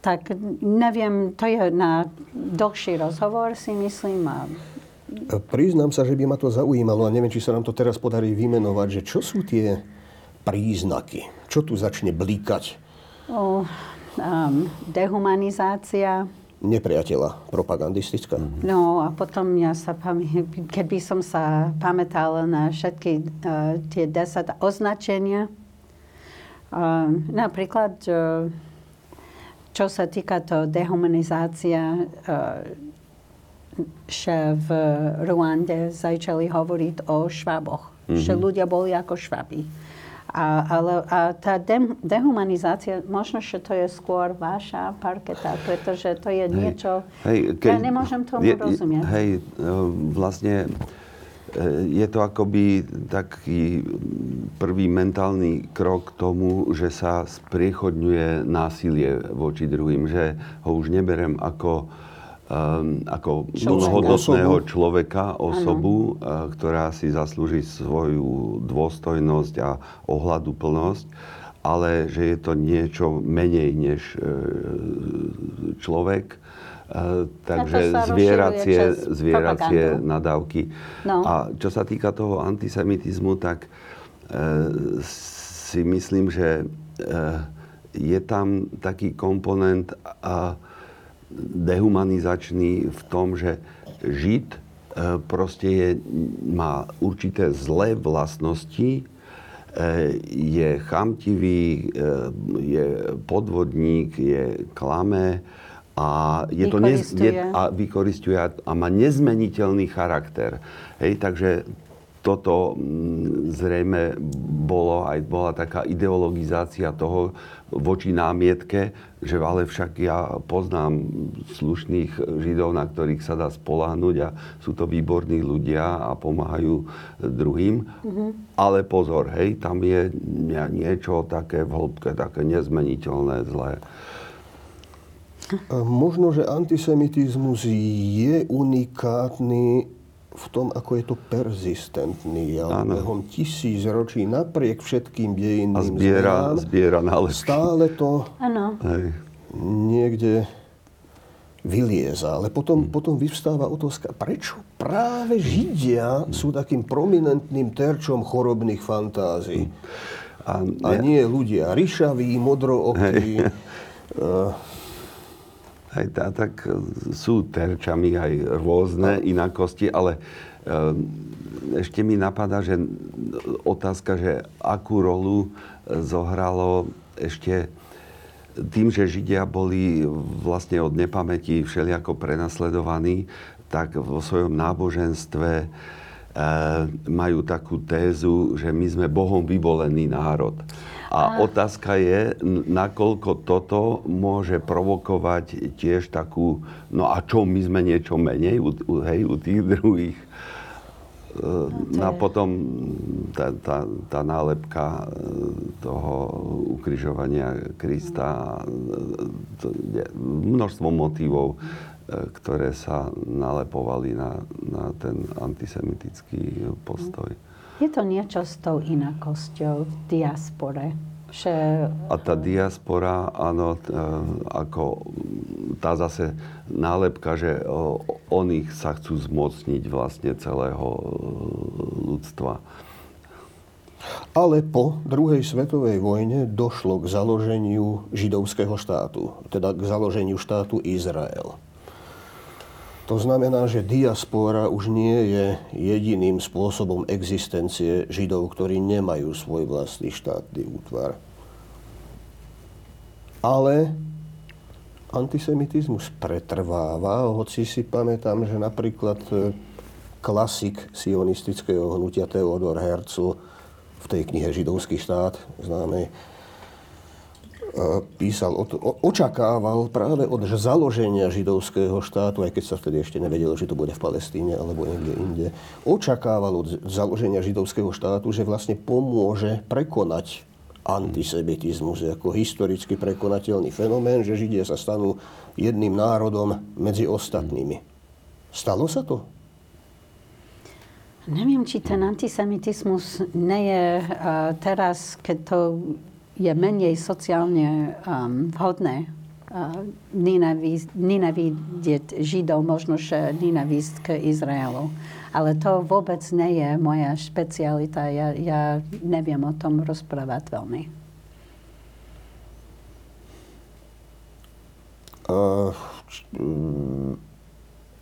B: Tak neviem, to je na dlhší rozhovor, si myslím. A
A: Priznám sa, že by ma to zaujímalo a neviem, či sa nám to teraz podarí vymenovať, že čo sú tie príznaky? Čo tu začne blíkať
B: o, um, dehumanizácia,
A: nepriateľa propagandistická?
B: No a potom ja sa pamä- keby som sa pamätala na všetky uh, tie desať označenia, uh, napríklad, uh, čo sa týka to dehumanizácia, že v Ruande začali hovoriť o šváboch, mm-hmm. že ľudia boli ako šváby. A, ale a tá de- dehumanizácia, možno, že to je skôr vaša parketa, pretože to je niečo...
C: Hej,
B: ja nemôžem tomu
C: je,
B: rozumieť.
C: Hej, e, vlastne e, je to akoby taký prvý mentálny krok k tomu, že sa spriechodňuje násilie voči druhým, že ho už neberem ako, ako
B: Človeka.
C: plnohodnotného
A: Osobu.
C: človeka, osobu, uh, ktorá si zaslúži svoju dôstojnosť a ohľaduplnosť, ale že je to niečo menej než e, človek. E, takže zvieracie, zvieracie nadávky.
B: No.
C: A čo sa týka toho antisemitizmu, tak e, si myslím, že e, je tam taký komponent a dehumanizačný v tom, že Žid e, proste je, má určité zlé vlastnosti, e, je chamtivý, e, je podvodník, je klame a je to nez, je, a vykoristuje a má nezmeniteľný charakter. Hej, takže toto mm, zrejme bolo aj bola taká ideologizácia toho voči námietke, že ale však ja poznám slušných Židov, na ktorých sa dá spoláhnuť a sú to výborní ľudia a pomáhajú druhým. Ale pozor, hej, tam je nie- niečo také v hĺbke, také nezmeniteľné, zlé.
A: A Možno, že antisemitizmus je unikátny v tom, ako je to jav.
C: Áno.
A: Behom tisíc ročí napriek všetkým dejinným
C: A zbiera,
A: zmenám,
C: zbiera nálepky.
A: stále to
B: Áno.
C: Hej.
A: niekde vylieza. Ale potom, potom vyvstáva otázka, prečo práve Židia sú takým prominentným terčom chorobných fantázií.
C: A,
A: A nie ľudia ryšaví, modrookí. eh,
C: Hej, tá, tak e, sú terčami aj rôzne inakosti, ale e, ešte mi napadá, že otázka, že akú rolu e, zohralo ešte tým, že Židia boli vlastne od nepamäti všelijako prenasledovaní, tak vo svojom náboženstve e, majú takú tézu, že my sme Bohom vyvolený národ. A otázka je, nakoľko toto môže provokovať tiež takú, no a čo, my sme niečo menej u, hej, u tých druhých. No a
B: je-
C: potom tá, tá, tá nálepka e, toho ukrižovania Krista, e, množstvo motivov, e, ktoré sa nalepovali na, na ten antisemitický postoj.
B: Je to niečo s tou inakosťou v diaspore. Že...
C: A tá diaspora, áno, t- e, ako tá zase nálepka, že o, o nich sa chcú zmocniť vlastne celého e, ľudstva.
A: Ale po druhej svetovej vojne došlo k založeniu židovského štátu, teda k založeniu štátu Izrael. To znamená, že diaspora už nie je jediným spôsobom existencie Židov, ktorí nemajú svoj vlastný štátny útvar. Ale antisemitizmus pretrváva, hoci si pamätám, že napríklad e, klasik sionistického hnutia Theodor Herzl v tej knihe Židovský štát známej, písal, očakával práve od založenia židovského štátu, aj keď sa vtedy ešte nevedelo, že to bude v Palestíne alebo niekde inde, očakával od založenia židovského štátu, že vlastne pomôže prekonať antisemitizmus ako historicky prekonateľný fenomén, že Židia sa stanú jedným národom medzi ostatnými. Stalo sa to?
B: Neviem, či ten antisemitizmus nie je uh, teraz, keď to je menej sociálne um, vhodné uh, nenavidieť Židov, možno, že nenavísť k Izraelu. Ale to vôbec nie je moja špecialita. Ja, ja neviem o tom rozprávať veľmi.
A: Uh,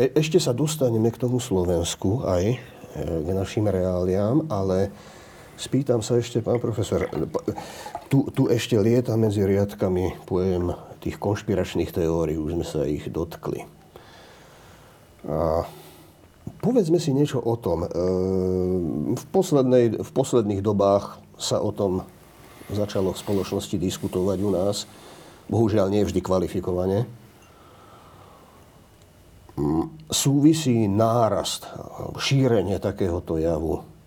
A: e, ešte sa dostaneme k tomu Slovensku aj, e, k našim reáliám, ale spýtam sa ešte, pán profesor, tu, tu ešte lieta medzi riadkami pojem tých konšpiračných teórií, už sme sa ich dotkli. A povedzme si niečo o tom. E, v, poslednej, v posledných dobách sa o tom začalo v spoločnosti diskutovať u nás. Bohužiaľ nie vždy kvalifikovane. Mm, súvisí nárast, šírenie takéhoto javu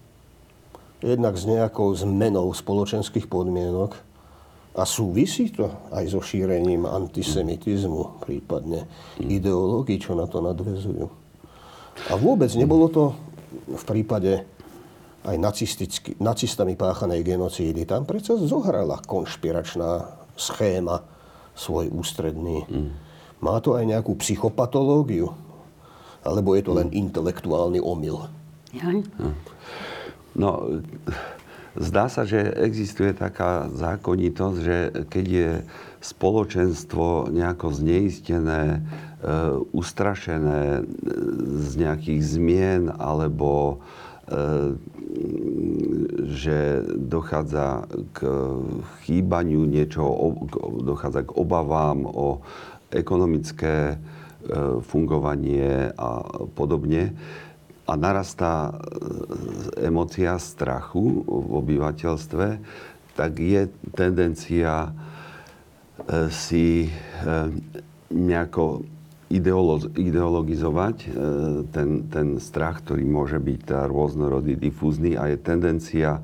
A: jednak s nejakou zmenou spoločenských podmienok a súvisí to aj so šírením antisemitizmu, prípadne ideológií, čo na to nadvezujú. A vôbec nebolo to v prípade aj nacistami páchanej genocídy. Tam predsa zohrala konšpiračná schéma svoj ústredný. Má to aj nejakú psychopatológiu? Alebo je to len intelektuálny omyl?
B: Ja?
C: No, zdá sa, že existuje taká zákonitosť, že keď je spoločenstvo nejako zneistené, e, ustrašené z nejakých zmien alebo e, že dochádza k chýbaniu niečoho, dochádza k obavám o ekonomické e, fungovanie a podobne, a narastá e, emocia strachu v obyvateľstve, tak je tendencia e, si e, nejako ideologizovať ten, ten strach, ktorý môže byť rôznorodý, difúzny a je tendencia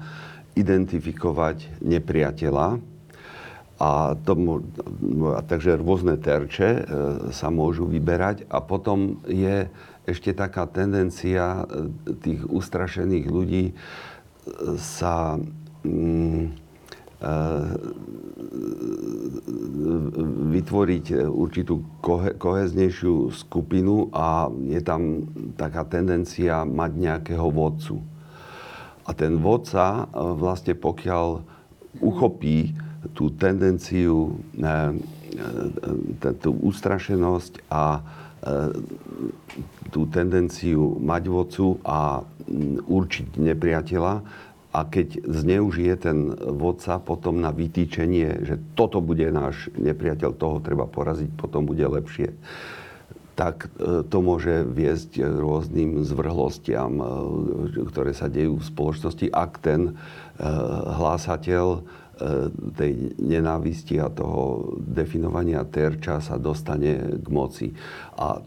C: identifikovať nepriateľa. A, tomu, a takže rôzne terče sa môžu vyberať a potom je ešte taká tendencia e, tých ustrašených ľudí e, sa mm, e, vytvoriť určitú koheznejšiu skupinu a je tam taká tendencia mať nejakého vodcu. A ten vodca vlastne pokiaľ uchopí tú tendenciu, tú ustrašenosť a tú tendenciu mať vodcu a mm, určiť nepriateľa a keď zneužije ten vodca potom na vytýčenie, že toto bude náš nepriateľ, toho treba poraziť, potom bude lepšie, tak e, to môže viesť rôznym zvrhlostiam, e, ktoré sa dejú v spoločnosti, ak ten e, hlásateľ tej nenávisti a toho definovania terča sa dostane k moci. A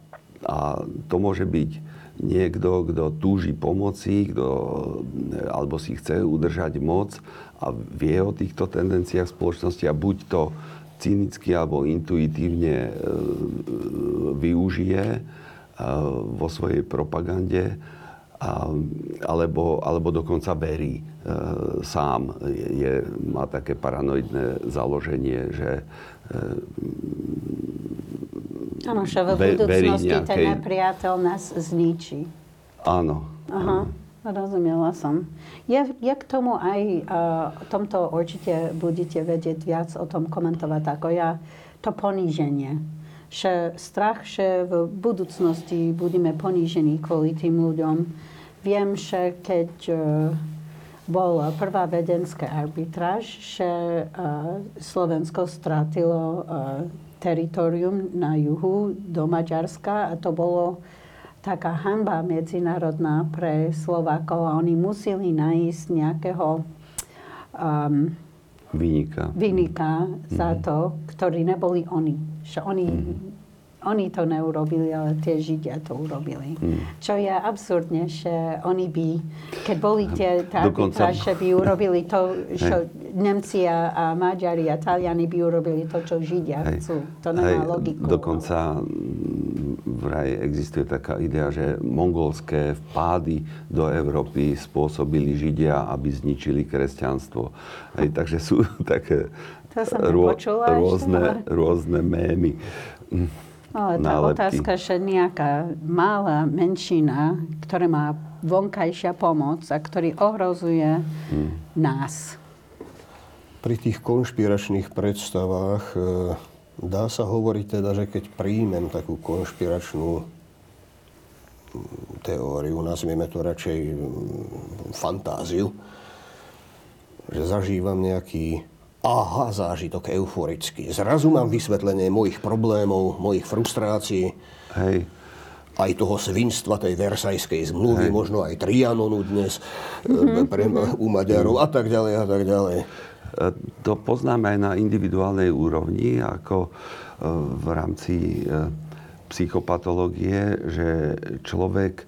C: a to môže byť niekto, kto túži pomoci, kto, alebo si chce udržať moc a vie o týchto tendenciách spoločnosti a buď to cynicky alebo intuitívne e, využije e, vo svojej propagande alebo, alebo dokonca verí e, sám. Je, má také paranoidné založenie, že
B: Áno, že v
C: Ve-
B: budúcnosti ten
C: nejakej-
B: nepriateľ nás zničí.
C: áno.
B: Aha, rozumela som. Ja, ja k tomu aj uh, tomto určite budete vedieť viac o tom komentovať ako ja. To poníženie. Že strach, že v budúcnosti budeme ponížení kvôli tým ľuďom. Viem, že keď uh, bola prvá vedenská arbitráž, že uh, Slovensko strátilo uh, teritorium na juhu do Maďarska a to bolo taká hanba medzinárodná pre Slovákov a oni museli nájsť nejakého um,
C: Vyniká.
B: vynika za to, ktorí neboli oni. Že oni, oni to neurobili, ale tie Židia to urobili. Čo je absurdne, že oni by, keď boli tie tá
C: Dokonca-
B: arbitráž, že by urobili to, čo Nemci a, a Maďari a Taliani by urobili to, čo Židia
C: Hej.
B: chcú. To nemá logiku.
C: Dokonca mm, vraj existuje taká idea, že mongolské vpády do Európy spôsobili Židia, aby zničili kresťanstvo. Hej, takže sú také
B: To som ešte,
C: rôzne,
B: ale-
C: rôzne mémy.
B: Ale tá
C: nálepky.
B: otázka, že nejaká malá menšina, ktorá má vonkajšia pomoc a ktorý ohrozuje
C: Hmm.
B: nás.
A: Pri tých konšpiračných predstavách e, dá sa hovoriť teda, že keď príjmem takú konšpiračnú teóriu, nazvieme to radšej fantáziu, že zažívam nejaký aha zážitok euforický. Zrazu mám vysvetlenie mojich problémov, mojich frustrácií,
C: Hej.
A: aj toho svinstva tej Versajskej zmluvy, možno aj Trianonu dnes e, pre, u Maďarov a tak ďalej a tak ďalej.
C: E, To poznáme aj na individuálnej úrovni, ako e, v rámci e, psychopatológie, že človek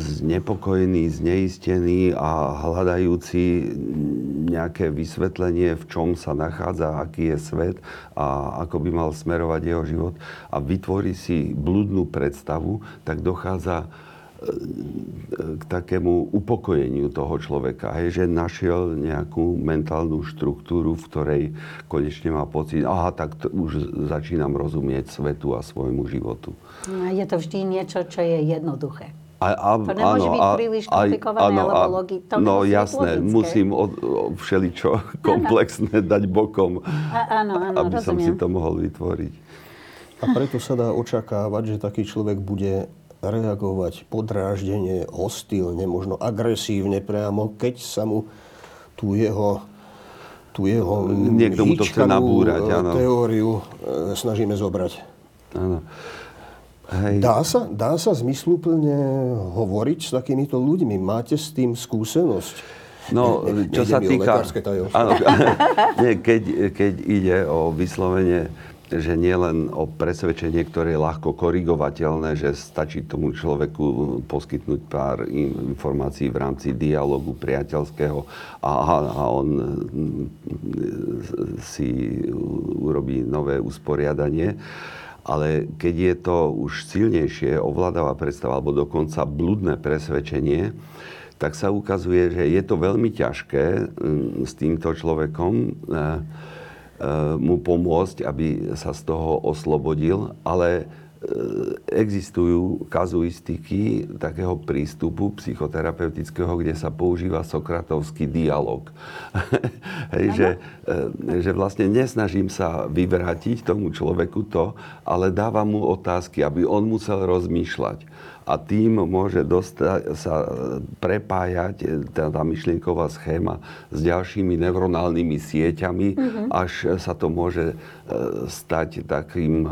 C: znepokojený, zneistený a hľadajúci nejaké vysvetlenie, v čom sa nachádza, aký je svet a ako by mal smerovať jeho život a vytvorí si blúdnu predstavu, tak dochádza k takému upokojeniu toho človeka. Hej, že našiel nejakú mentálnu štruktúru, v ktorej konečne má pocit, aha, tak to už začínam rozumieť svetu a svojmu životu.
B: A Je to vždy niečo, čo je jednoduché.
C: A, a,
B: To nemôže byť príliš komplikované, alebo logi- to
C: No jasné,
B: logické.
C: musím od, o, všeličo komplexné dať bokom,
B: A, áno, áno,
C: aby som si
B: rozumiem.
C: to mohol vytvoriť.
A: A preto sa dá očakávať, že taký človek bude reagovať podráždenie, hostilne, možno agresívne priamo, keď sa mu tú jeho, tú jeho
C: Niekto mu to chce nabúrať, áno.
A: teóriu e, snažíme zobrať.
C: Áno. Hej.
A: Dá sa, dá sa zmysluplne hovoriť s takýmito ľuďmi? Máte s tým skúsenosť?
C: No,
A: Ne- ne-
C: čo sa týka... Áno, nie, keď, keď ide o vyslovene, že nie len o presvedčenie, ktoré je ľahko korigovateľné, že stačí tomu človeku poskytnúť pár in- informácií v rámci dialogu priateľského a, a on mm, si urobí nové usporiadanie. Ale keď je to už silnejšie, ovládavá predstava alebo dokonca blúdne presvedčenie, tak sa ukazuje, že je to veľmi ťažké mm, s týmto človekom e, e, mu pomôcť, aby sa z toho oslobodil, ale existujú kazuistiky takého prístupu psychoterapeutického, kde sa používa sokratovský dialog. Hej, že, e, že vlastne nesnažím sa vyvrátiť tomu človeku to, ale dávam mu otázky, aby on musel rozmýšľať a tým môže dosta- sa prepájať e, tá, tá myšlienková schéma s ďalšími neuronálnymi sieťami, až sa to môže e, stať takým e,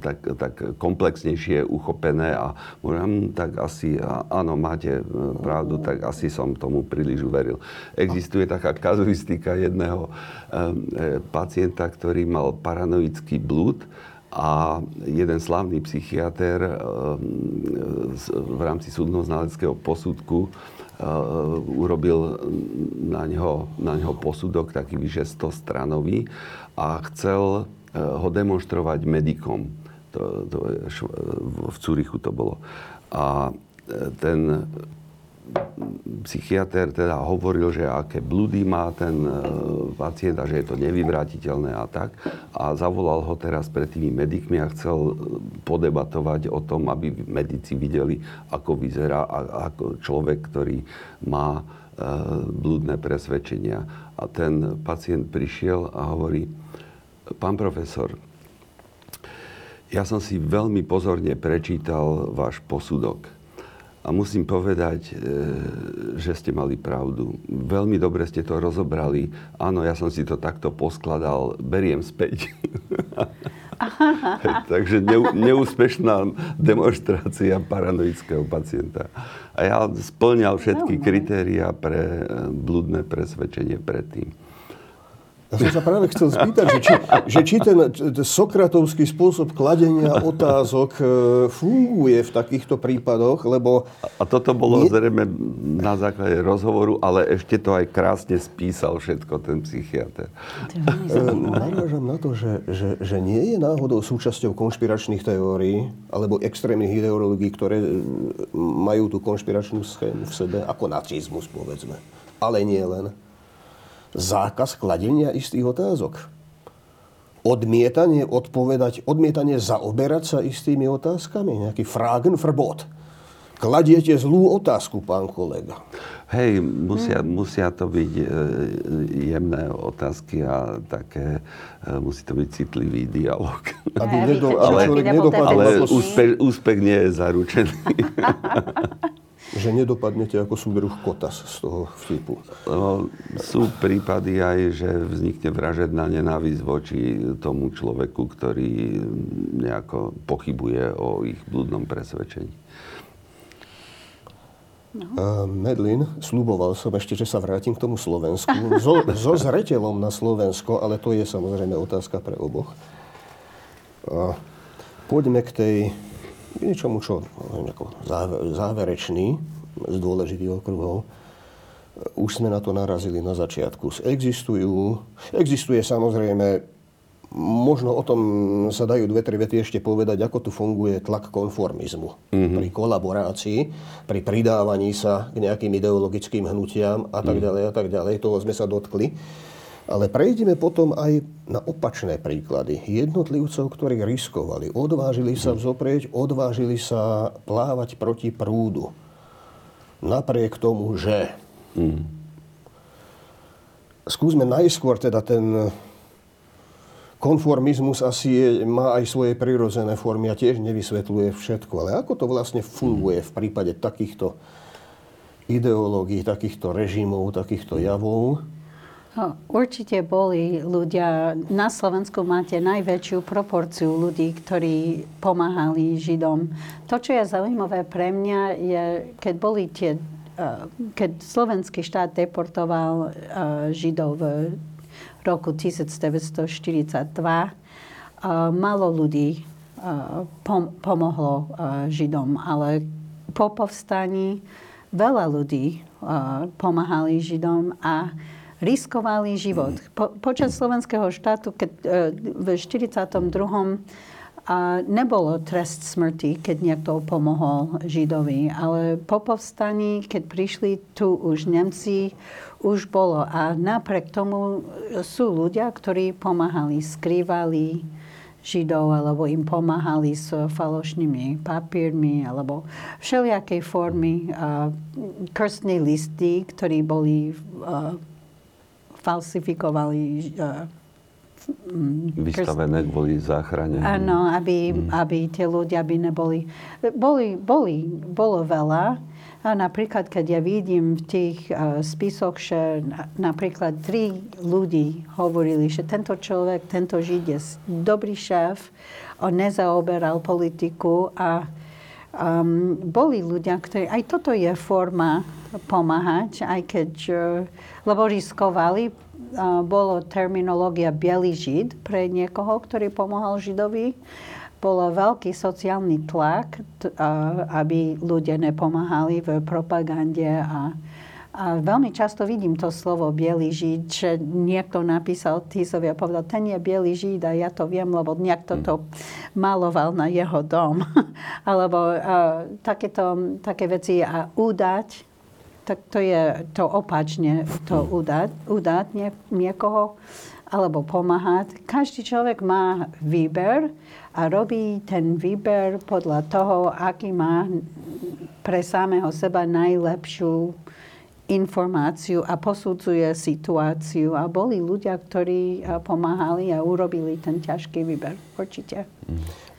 C: tak, tak komplexnejšie uchopené a môžem tak asi, áno, máte e, pravdu, tak asi som tomu príliš uveril. Existuje taká kazuistika jedného e, e, pacienta, ktorý mal paranoický blúd, a jeden slávny psychiatr eh, v rámci súdno-znaleckého posudku eh, urobil na ňo, na ňo posudok taký vyše 100 stranový a chcel eh, ho demonstrovať medikom. To, to v Cúrichu to bolo. A ten psychiatr teda hovoril, že aké blúdy má ten e, pacient a že je to nevyvratiteľné a tak. A zavolal ho teraz pred tými medikmi a chcel podebatovať o tom, aby medici videli, ako vyzerá ako človek, ktorý má e, blúdne presvedčenia. A ten pacient prišiel a hovorí, pán profesor, ja som si veľmi pozorne prečítal váš posudok a musím povedať, e, že ste mali pravdu. Veľmi dobre ste to rozobrali. Áno, ja som si to takto poskladal. Beriem späť. Takže neúspešná demonstrácia paranoického pacienta. A ja splňal všetky kritéria pre e, blúdne presvedčenie predtým.
A: Ja som sa práve chcel spýtať, že či, že či ten sokratovský spôsob kladenia otázok e, funguje v takýchto prípadoch, lebo...
C: A toto bolo nie... zrejme na základe rozhovoru, ale ešte to aj krásne spísal všetko ten psychiatr.
A: E, narážam na to, že, že, že nie je náhodou súčasťou konšpiračných teórií alebo extrémnych ideológií, ktoré e, majú tú konšpiračnú schému v sebe, ako nacizmus, povedzme. Ale nie len zákaz kladenia istých otázok. Odmietanie odpovedať, odmietanie zaoberať sa istými otázkami, nejaký Fragenverbot. Kladiete zlú otázku, pán kolega.
C: Hej, musia, hmm. musia to byť e, jemné otázky a také, e, musí to byť citlivý dialog.
A: Aby nedo, ale,
C: ale úspech, úspech nie je zaručený.
A: že nedopadnete ako súdruh Kotas z toho vtipu.
C: No, sú prípady aj, že vznikne vražedná nenávisť voči tomu človeku, ktorý nejako pochybuje o ich blúdnom presvedčení.
A: No. Uh, Medlin, slúboval som ešte, že sa vrátim k tomu Slovensku. So, so zretelom na Slovensko, ale to je samozrejme otázka pre oboch. Uh, poďme k tej niečomu, čo ako záverečný z dôležitých okruhov. Už sme na to narazili na začiatku. Existujú, existuje samozrejme, možno o tom sa dajú dve, tri vety ešte povedať, ako tu funguje tlak konformizmu. Mm-hmm. Pri kolaborácii, pri pridávaní sa k nejakým ideologickým hnutiam a tak mhm. ďalej a tak ďalej. Toho sme sa dotkli. Ale prejdeme potom aj na opačné príklady. Jednotlivcov, ktorí riskovali, odvážili sa vzoprieť, odvážili sa plávať proti prúdu. Napriek tomu, že... Mm. Skúsme najskôr teda ten konformizmus asi je, má aj svoje prirodzené formy a tiež nevysvetľuje všetko. Ale ako to vlastne funguje v prípade takýchto ideológií, takýchto režimov, takýchto javov?
B: Určite boli ľudia, na Slovensku máte najväčšiu proporciu ľudí, ktorí pomáhali Židom. To, čo je zaujímavé pre mňa, je, keď boli tie, eh, keď slovenský štát deportoval eh, Židov v roku 1942, eh, malo ľudí pomohlo Židom, ale po povstaní veľa ľudí pomáhali Židom a riskovali život. Po, počas slovenského štátu, keď e, v 42. A nebolo trest smrti, keď niekto pomohol Židovi, ale po povstaní, keď prišli tu už Nemci, už bolo. A napriek tomu sú ľudia, ktorí pomáhali, skrývali Židov, alebo im pomáhali s falošnými papírmi, alebo všelijakej formy. Krstní listy, ktorí boli uh, falsifikovali uh,
C: Vystavené kvôli záchrane.
B: Áno, aby, mm. aby tie ľudia by neboli... Boli, boli, bolo veľa. A napríklad, keď ja vidím v tých uh, spisoch, že napríklad tri ľudí hovorili, že tento človek, tento žid je dobrý šéf, on nezaoberal politiku a um, boli ľudia, ktorí... Aj toto je forma pomáhať, aj keď... Uh, lebo riskovali, bolo terminológia biely žid pre niekoho, ktorý pomohol židovi. Bolo veľký sociálny tlak, aby ľudia nepomáhali v propagande a A veľmi často vidím to slovo biely žid, že niekto napísal Tisovi a povedal, ten je biely žid a ja to viem, lebo nejak toto maloval na jeho dom. Alebo uh, takéto, také veci a udať, tak to je to opačne, to udať, udať nie, niekoho alebo pomáhať. Každý človek má výber a robí ten výber podľa toho, aký má pre samého seba najlepšiu informáciu a posudzuje situáciu. A boli ľudia, ktorí pomáhali a urobili ten ťažký výber. Určite.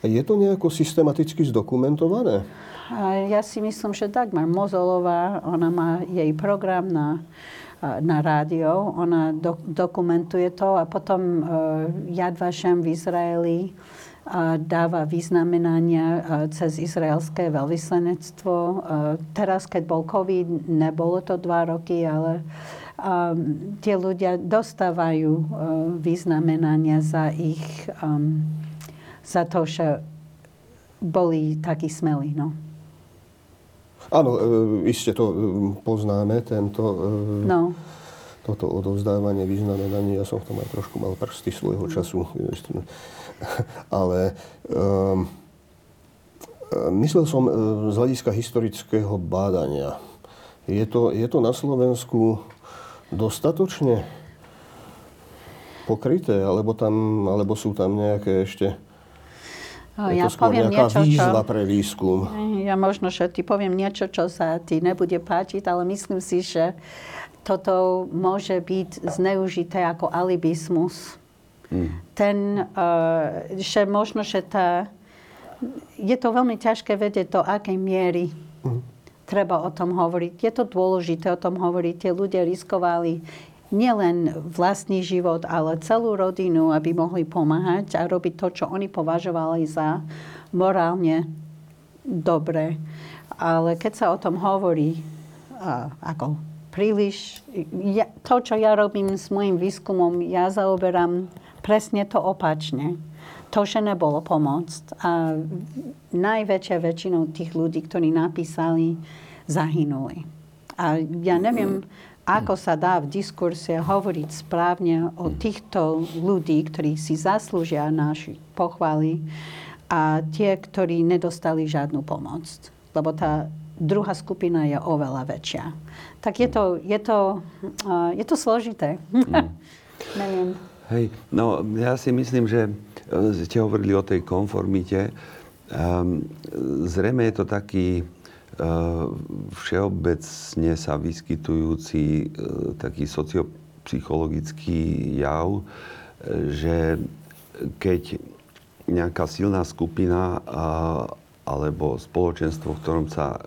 A: Je to nejako systematicky zdokumentované?
B: A ja si myslím, že Dagmar Mozolová, ona má jej program na, na rádio, ona do, dokumentuje to a potom uh, Yad Vashem v Izraeli dáva vyznamenania cez izraelské veľvyslanectvo. Teraz, keď bol COVID, nebolo to dva roky, ale tie ľudia dostávajú vyznamenania za ich, za to, že boli takí smelí. No.
A: Áno, e, iste to e, poznáme, tento, e, no. toto odovzdávanie vyznamenaní. Ja som v tom aj trošku mal prsty svojho času. Ale um, myslel som z hľadiska historického bádania. Je to, je to na Slovensku dostatočne pokryté, alebo, tam, alebo sú tam nejaké ešte
B: je ja to poviem nejaká niečo,
A: výzva čo, pre výskum.
B: Ja možno, že ti poviem niečo, čo sa ti nebude páčiť, ale myslím si, že toto môže byť zneužité ako alibismus. Ten, uh, že možno, že tá... Je to veľmi ťažké vedieť do akej miery treba o tom hovoriť. Je to dôležité o tom hovoriť. Tie ľudia riskovali nielen vlastný život, ale celú rodinu, aby mohli pomáhať a robiť to, čo oni považovali za morálne dobre. Ale keď sa o tom hovorí ako príliš, ja, to, čo ja robím s môjim výskumom, ja zaoberám presne to opačne. To, že nebolo pomôcť. A najväčšia väčšinou tých ľudí, ktorí napísali, zahynuli. A ja neviem, ako sa dá v diskurse hovoriť správne o týchto ľudí, ktorí si zaslúžia naši pochvály a tie, ktorí nedostali žiadnu pomoc. Lebo tá druhá skupina je oveľa väčšia. Tak je to, je to, uh, je to složité. Mm. Neviem.
C: Hej, no ja si myslím, že e, ste hovorili o tej konformite. Um, zrejme je to taký všeobecne sa vyskytujúci e, taký sociopsychologický jav, že keď nejaká silná skupina alebo spoločenstvo, v ktorom sa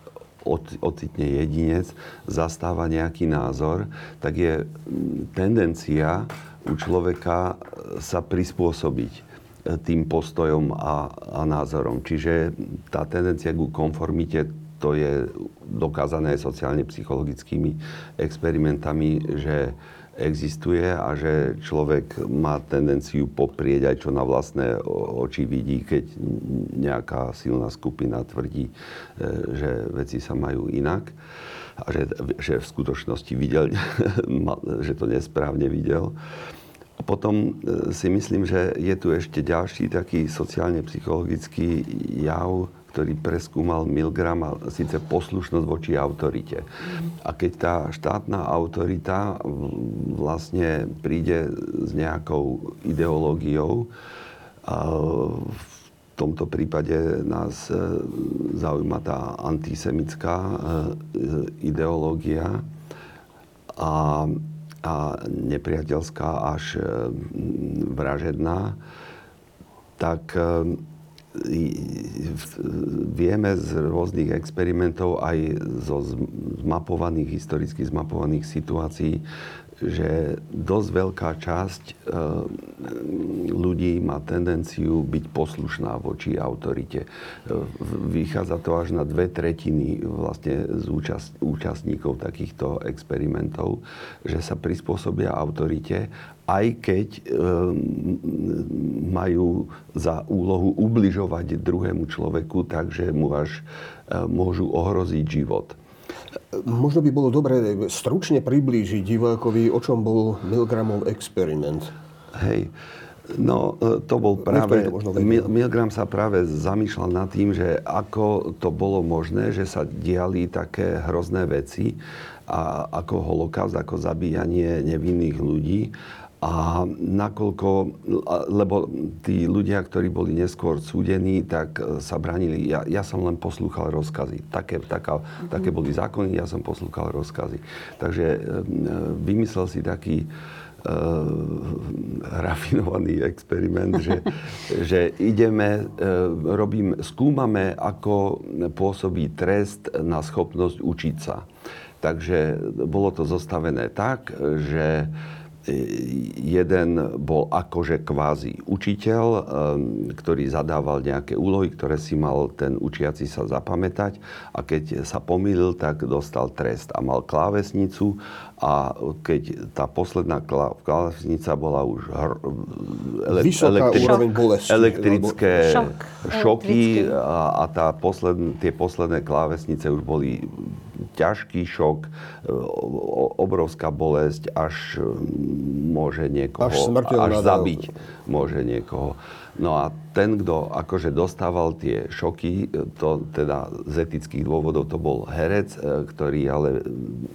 C: ocitne jedinec, zastáva nejaký názor, tak je tendencia u človeka sa prispôsobiť e, tým postojom a, a názorom. Čiže tá tendencia ku konformite to je dokázané sociálne psychologickými experimentami, že existuje a že človek má tendenciu poprieť aj čo na vlastné oči vidí, keď nejaká silná skupina tvrdí, e, že veci sa majú inak a že, že v skutočnosti videl, že to nesprávne videl. A potom e, si myslím, že je tu ešte ďalší taký sociálne psychologický jav, ktorý preskúmal Milgram a síce poslušnosť voči autorite. A keď tá štátna autorita vlastne príde s nejakou ideológiou, v tomto prípade nás e, zaujíma tá antisemická e, ideológia a, a nepriateľská až e, vražedná, tak vieme z rôznych experimentov aj zo zmapovaných, historicky zmapovaných situácií, že dosť veľká časť e, ľudí má tendenciu byť poslušná voči autorite. E, vychádza to až na dve tretiny vlastne z účastníkov takýchto experimentov, že sa prispôsobia autorite aj keď e, majú za úlohu ubližovať druhému človeku, takže mu až e, môžu ohroziť život.
A: Možno by bolo dobré stručne priblížiť divákovi, o čom bol Milgramov experiment.
C: Hej. No, e, to bol práve... To Mil, Milgram sa práve zamýšľal nad tým, že ako to bolo možné, že sa diali také hrozné veci, a ako holokaust, ako zabíjanie nevinných ľudí. A nakoľko, lebo tí ľudia, ktorí boli neskôr súdení, tak e, sa bránili. Ja, ja som len poslúchal rozkazy. Také, taká, mm-hmm. také boli zákony, ja som poslúchal rozkazy. Takže e, vymyslel si taký uh, rafinovaný experiment, že, že ideme, uh, robím, skúmame, ako pôsobí trest na schopnosť učiť sa. Takže bolo to zostavené tak, že jeden bol akože kvázi učiteľ, ehm, ktorý zadával nejaké úlohy, ktoré si mal ten učiaci sa zapamätať. A keď sa pomýlil, tak dostal trest a mal klávesnicu a keď tá posledná klávesnica bola už hr-
A: elektri-
C: elektrické šok. šoky a, a tá posled, tie posledné klávesnice už boli ťažký šok, e, obrovská bolesť, až môže niekoho až, až zabiť môže niekoho. No a ten, kto akože dostával tie šoky, to teda z etických dôvodov to bol herec, e, ktorý ale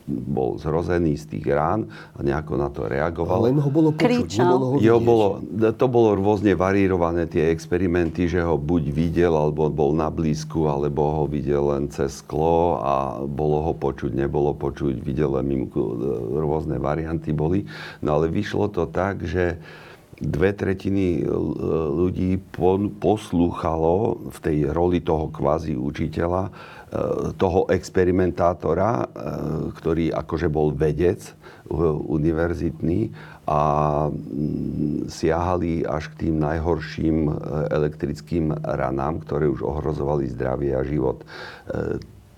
C: bol zrozený z tých rán a nejako na to reagoval.
A: Ale len ho bolo počuť, nebolo ho
C: jo, bolo, To bolo rôzne varírované tie experimenty, že ho buď videl, alebo bol na blízku, alebo ho videl len cez sklo a bolo ho počuť, nebolo počuť, videl len mimku, e, rôzne varianty boli. No ale vyšlo to tak, že dve tretiny ľudí poslúchalo v tej roli toho kvázi učiteľa, e, toho experimentátora, e, ktorý akože bol vedec univerzitný a mm, siahali až k tým najhorším e, elektrickým ranám, ktoré už ohrozovali zdravie a život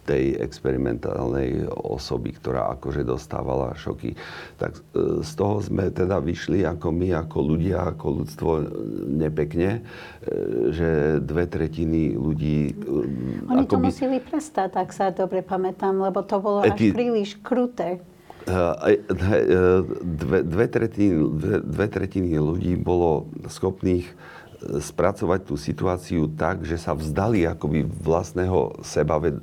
C: tej experimentálnej osoby, ktorá akože dostávala šoky. Tak e, z toho sme teda vyšli ako my, ako ľudia, ako ľudstvo nepekne, e, že dve tretiny ľudí...
B: E, Oni to by... museli prestať, tak sa dobre pamätám, lebo to bolo eti... až príliš kruté.
C: Dve, dve, tretiny, dve, dve tretiny ľudí bolo schopných spracovať tú situáciu tak, že sa vzdali akoby vlastného seba e,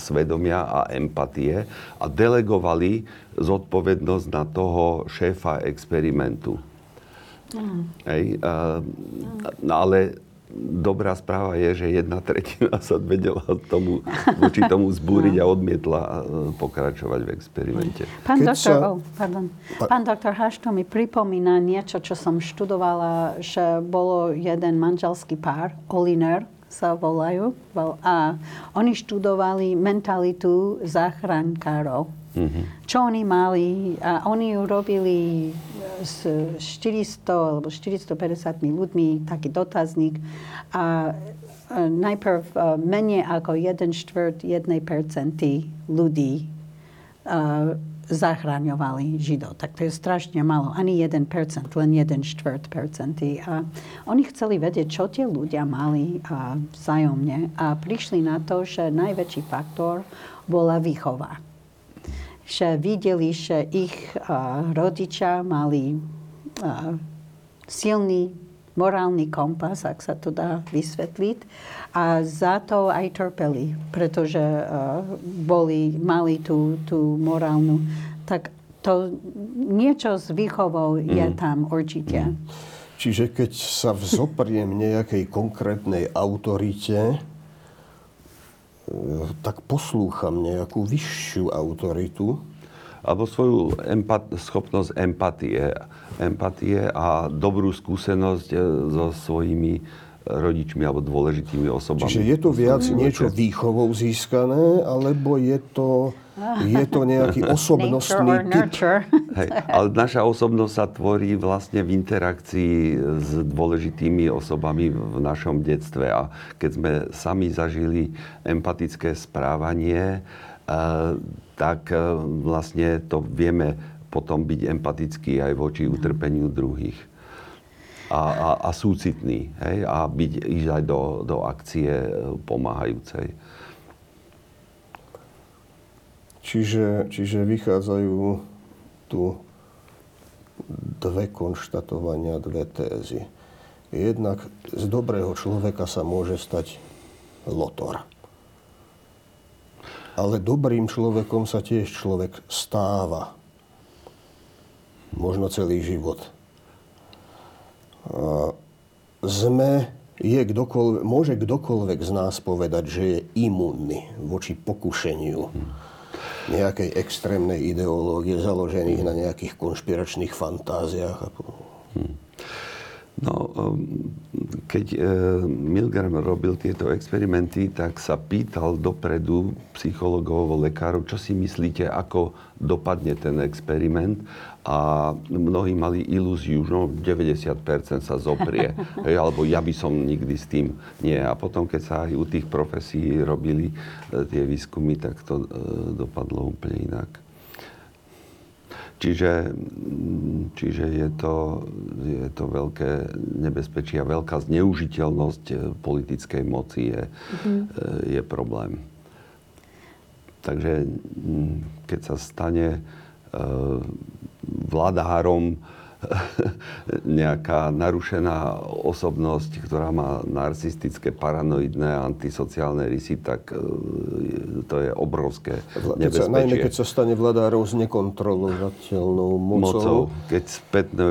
C: svedomia a empatie a delegovali zodpovednosť na toho šéfa experimentu. Mm. Hej, a, no ale dobrá správa je, že jedna tretina sa vedela tomu, voči tomu zbúriť a odmietla e, pokračovať v experimente.
B: Pán Keď doktor, sa... oh, pardon. Pán doktor Hašto mi pripomína niečo, čo som študovala, že bolo jeden manželský pár, Oliner, sa volajú. A oni študovali mentalitu záchrankárov. Mm-hmm. Čo oni mali? A oni urobili s 400 alebo 450 ľuďmi taký dotazník. A najprv e, menej ako 1 čtvrt 1 ľudí e, zachraňovali Židov. Tak to je strašne malo. Ani 1%, len 1 čtvrt percenty. A oni chceli vedieť, čo tie ľudia mali a vzájomne. A prišli na to, že najväčší faktor bola výchova že videli, že ich rodičia mali silný morálny kompas, ak sa to dá vysvetliť. A za to aj trpeli, pretože boli, mali tú, tú morálnu. Tak to niečo s výchovou mm. je tam určite. Mm.
A: Čiže keď sa vzopriem nejakej konkrétnej autorite, tak poslúcham nejakú vyššiu autoritu.
C: Alebo svoju empat- schopnosť empatie. Empatie a dobrú skúsenosť e, so svojimi rodičmi alebo dôležitými osobami.
A: Čiže je to viac niečo výchovou získané, alebo je to je to nejaký osobnostný typ.
C: Hej, ale naša osobnosť sa tvorí vlastne v interakcii s dôležitými osobami v našom detstve. A keď sme sami zažili empatické správanie, eh, tak eh, vlastne to vieme potom byť empatický aj voči utrpeniu druhých. A, a, a súcitný. Hej? A byť, ísť aj do, do akcie pomáhajúcej.
A: Čiže, čiže vychádzajú tu dve konštatovania, dve tézy. Jednak z dobrého človeka sa môže stať lotor. Ale dobrým človekom sa tiež človek stáva. Možno celý život. A sme, je kdokoľvek, môže kdokoľvek z nás povedať, že je imunný voči pokušeniu nejakej extrémnej ideológie založených na nejakých konšpiračných fantáziách. Hmm.
C: No, um, keď e, Milgram robil tieto experimenty, tak sa pýtal dopredu psychologov, lekárov, čo si myslíte, ako dopadne ten experiment a mnohí mali ilúziu, že no 90% sa zoprie, hej, alebo ja by som nikdy s tým nie. A potom, keď sa aj u tých profesí robili e, tie výskumy, tak to e, dopadlo úplne inak. Čiže, čiže je, to, je to veľké nebezpečie a veľká zneužiteľnosť e, politickej moci je, mm-hmm. je problém. Takže keď sa stane vladárom nejaká narušená osobnosť, ktorá má narcistické, paranoidné, antisociálne rysy, tak e, to je obrovské nebezpečie. Sa,
A: najmä keď sa stane vládárov s nekontrolovateľnou mocou. mocou
C: keď spätné,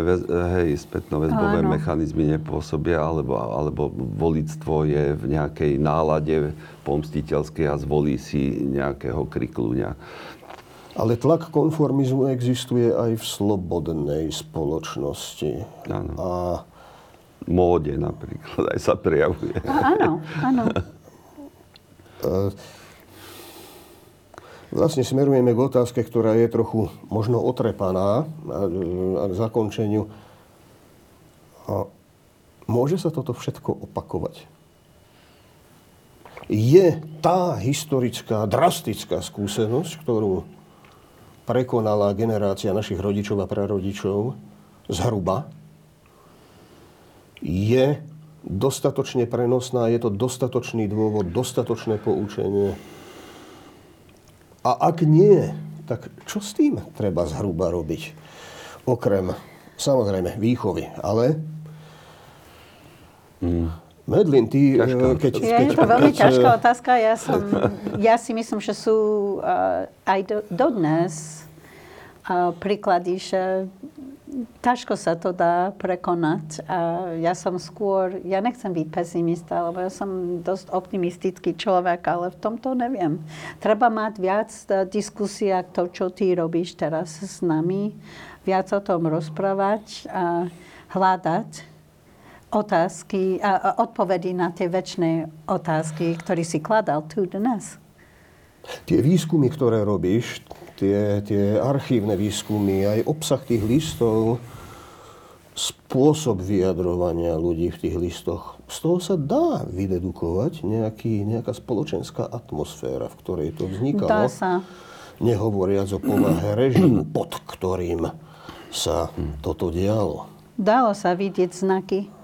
C: hej, spätnoväzbové mechanizmy nepôsobia, alebo, alebo volictvo je v nejakej nálade pomstiteľskej a zvolí si nejakého krikluňa.
A: Ale tlak konformizmu existuje aj v slobodnej spoločnosti.
C: Áno. A móde napríklad aj sa prejavuje.
B: A, áno, áno.
A: Vlastne smerujeme k otázke, ktorá je trochu možno otrepaná a k zakončeniu. A môže sa toto všetko opakovať? Je tá historická, drastická skúsenosť, ktorú prekonala generácia našich rodičov a prarodičov zhruba, je dostatočne prenosná, je to dostatočný dôvod, dostatočné poučenie. A ak nie, tak čo s tým treba zhruba robiť? Okrem, samozrejme, výchovy, ale mm. Medlin, ty...
B: Eh, keď, je, keď, je to veľmi keď, ťažká otázka. Ja, som, ja si myslím, že sú uh, aj do, dodnes uh, príklady, že ťažko sa to dá prekonať. A ja som skôr, ja nechcem byť pesimista, lebo ja som dosť optimistický človek, ale v tomto neviem. Treba mať viac diskusia, to, čo ty robíš teraz s nami, viac o tom rozprávať a hľadať otázky a odpovedy na tie väčšie otázky, ktoré si kladal tu dnes.
A: Tie výskumy, ktoré robíš, tie, tie archívne výskumy, aj obsah tých listov, spôsob vyjadrovania ľudí v tých listoch, z toho sa dá vydedukovať nejaký, nejaká spoločenská atmosféra, v ktorej to vznikalo.
B: Dá sa.
A: Nehovoriac o povahe režimu, pod ktorým sa toto dialo.
B: Dalo sa vidieť znaky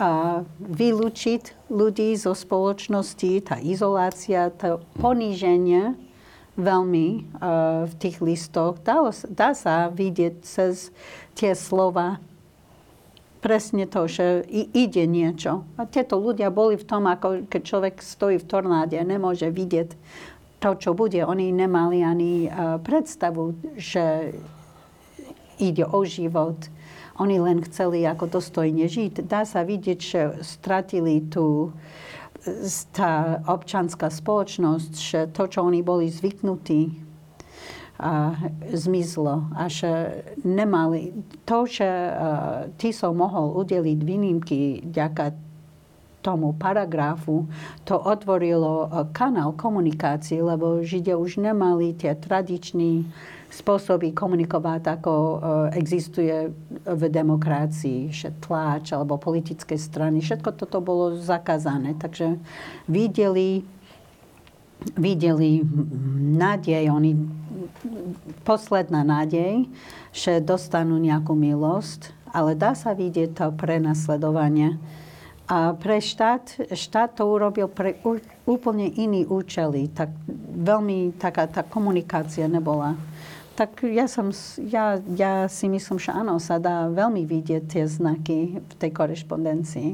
B: a vylúčiť ľudí zo spoločnosti, tá izolácia, to poníženie veľmi uh, v tých listoch. Dá, dá sa vidieť cez tie slova presne to, že ide niečo. A tieto ľudia boli v tom, ako keď človek stojí v tornáde nemôže vidieť to, čo bude. Oni nemali ani uh, predstavu, že ide o život oni len chceli ako dostojne žiť. Dá sa vidieť, že stratili tú tá občanská spoločnosť, že to, čo oni boli zvyknutí, a zmizlo. A že nemali... To, že uh, Tiso mohol udeliť výnimky ďaká tomu paragrafu, to otvorilo kanál komunikácie, lebo Židia už nemali tie tradičné spôsoby komunikovať, ako e, existuje v demokracii, že tláč alebo politické strany. Všetko toto bolo zakázané. Takže videli, videli nádej, oni, posledná nádej, že dostanú nejakú milosť, ale dá sa vidieť to prenasledovanie. A pre štát, štát to urobil pre úplne iný účely. Tak veľmi taká tá komunikácia nebola. Tak ja, som, ja, ja si myslím, že áno, sa dá veľmi vidieť tie znaky v tej korešpondencii.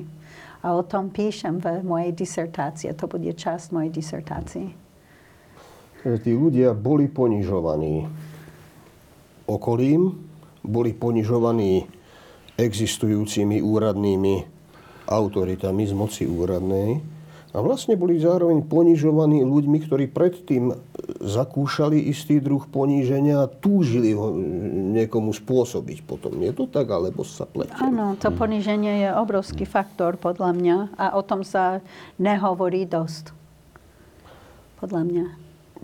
B: A o tom píšem v mojej disertácii. To bude časť mojej disertácii.
A: Tí ľudia boli ponižovaní okolím, boli ponižovaní existujúcimi úradnými autoritami z moci úradnej a vlastne boli zároveň ponižovaní ľuďmi, ktorí predtým zakúšali istý druh poníženia a túžili ho niekomu spôsobiť potom. Je to tak, alebo sa pletie?
B: Áno, to poníženie je obrovský faktor podľa mňa a o tom sa nehovorí dosť. Podľa mňa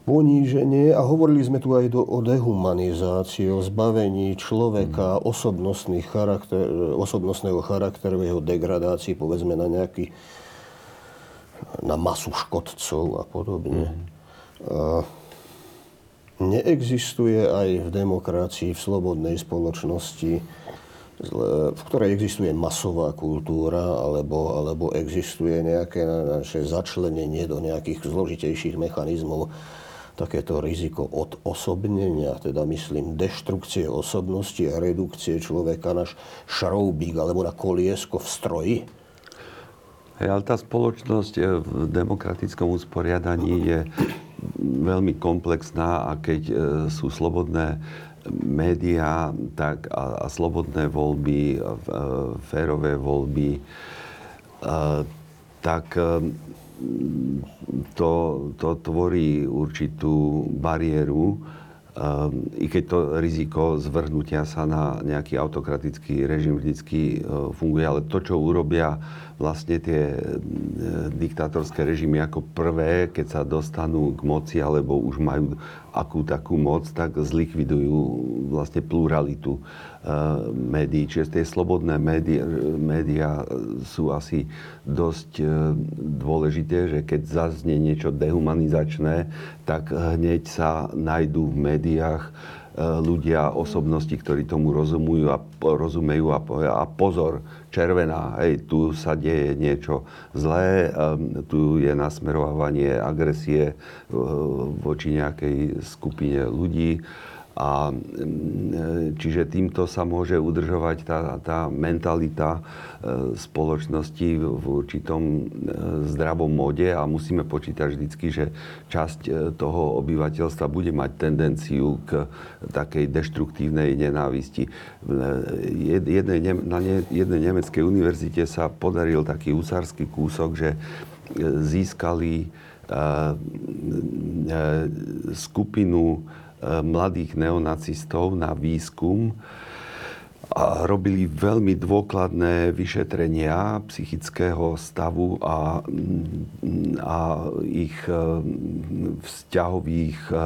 A: poníženie a hovorili sme tu aj do, o dehumanizácii, o zbavení človeka osobnostných charakter, osobnostného charakteru, jeho degradácii, povedzme na nejaký na masu škodcov a podobne. Mm. A neexistuje aj v demokracii, v slobodnej spoločnosti, v ktorej existuje masová kultúra alebo, alebo existuje nejaké naše začlenenie do nejakých zložitejších mechanizmov, takéto riziko od osobnenia, teda myslím deštrukcie osobnosti a redukcie človeka na šroubík alebo na koliesko v stroji?
C: Ale tá spoločnosť eh, v demokratickom usporiadaní je veľmi komplexná a keď eh, sú slobodné médiá a, a slobodné voľby, a, a, férové voľby, a, tak to, to tvorí určitú bariéru, um, i keď to riziko zvrhnutia sa na nejaký autokratický režim vždycky uh, funguje, ale to, čo urobia vlastne tie e, diktátorské režimy ako prvé, keď sa dostanú k moci alebo už majú akú takú moc, tak zlikvidujú vlastne pluralitu e, médií. Čiže tie slobodné médiá, médiá sú asi dosť e, dôležité, že keď zaznie niečo dehumanizačné, tak hneď sa nájdú v médiách ľudia, osobnosti, ktorí tomu rozumujú a rozumejú a, a pozor, červená, hej, tu sa deje niečo zlé, tu je nasmerovanie agresie voči nejakej skupine ľudí. A mm, čiže týmto sa môže udržovať tá, tá mentalita e, spoločnosti v určitom e, zdravom mode a musíme počítať vždycky, že časť e, toho obyvateľstva bude mať tendenciu k takej deštruktívnej nenávisti. Jednej, na jednej nemeckej univerzite sa podaril taký usársky kúsok, že získali skupinu E, mladých neonacistov na výskum a robili veľmi dôkladné vyšetrenia psychického stavu a, a ich e, vzťahových e,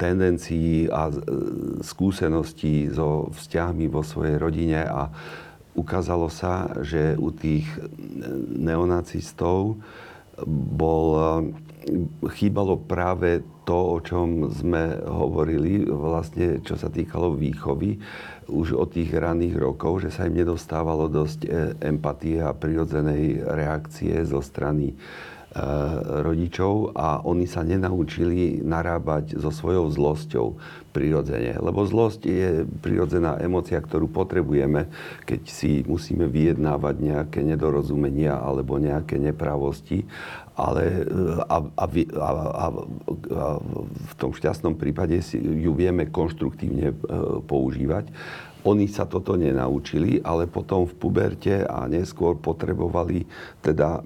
C: tendencií a skúseností so vzťahmi vo svojej rodine. A ukázalo sa, že u tých neonacistov bol, chýbalo práve to, o čom sme hovorili, vlastne čo sa týkalo výchovy, už od tých raných rokov, že sa im nedostávalo dosť e, empatie a prirodzenej reakcie zo strany e, rodičov a oni sa nenaučili narábať so svojou zlosťou prirodzene. Lebo zlosť je prirodzená emocia, ktorú potrebujeme, keď si musíme vyjednávať nejaké nedorozumenia alebo nejaké nepravosti ale a, a, a, a, a v tom šťastnom prípade si ju vieme konštruktívne e, používať. Oni sa toto nenaučili, ale potom v puberte a neskôr potrebovali teda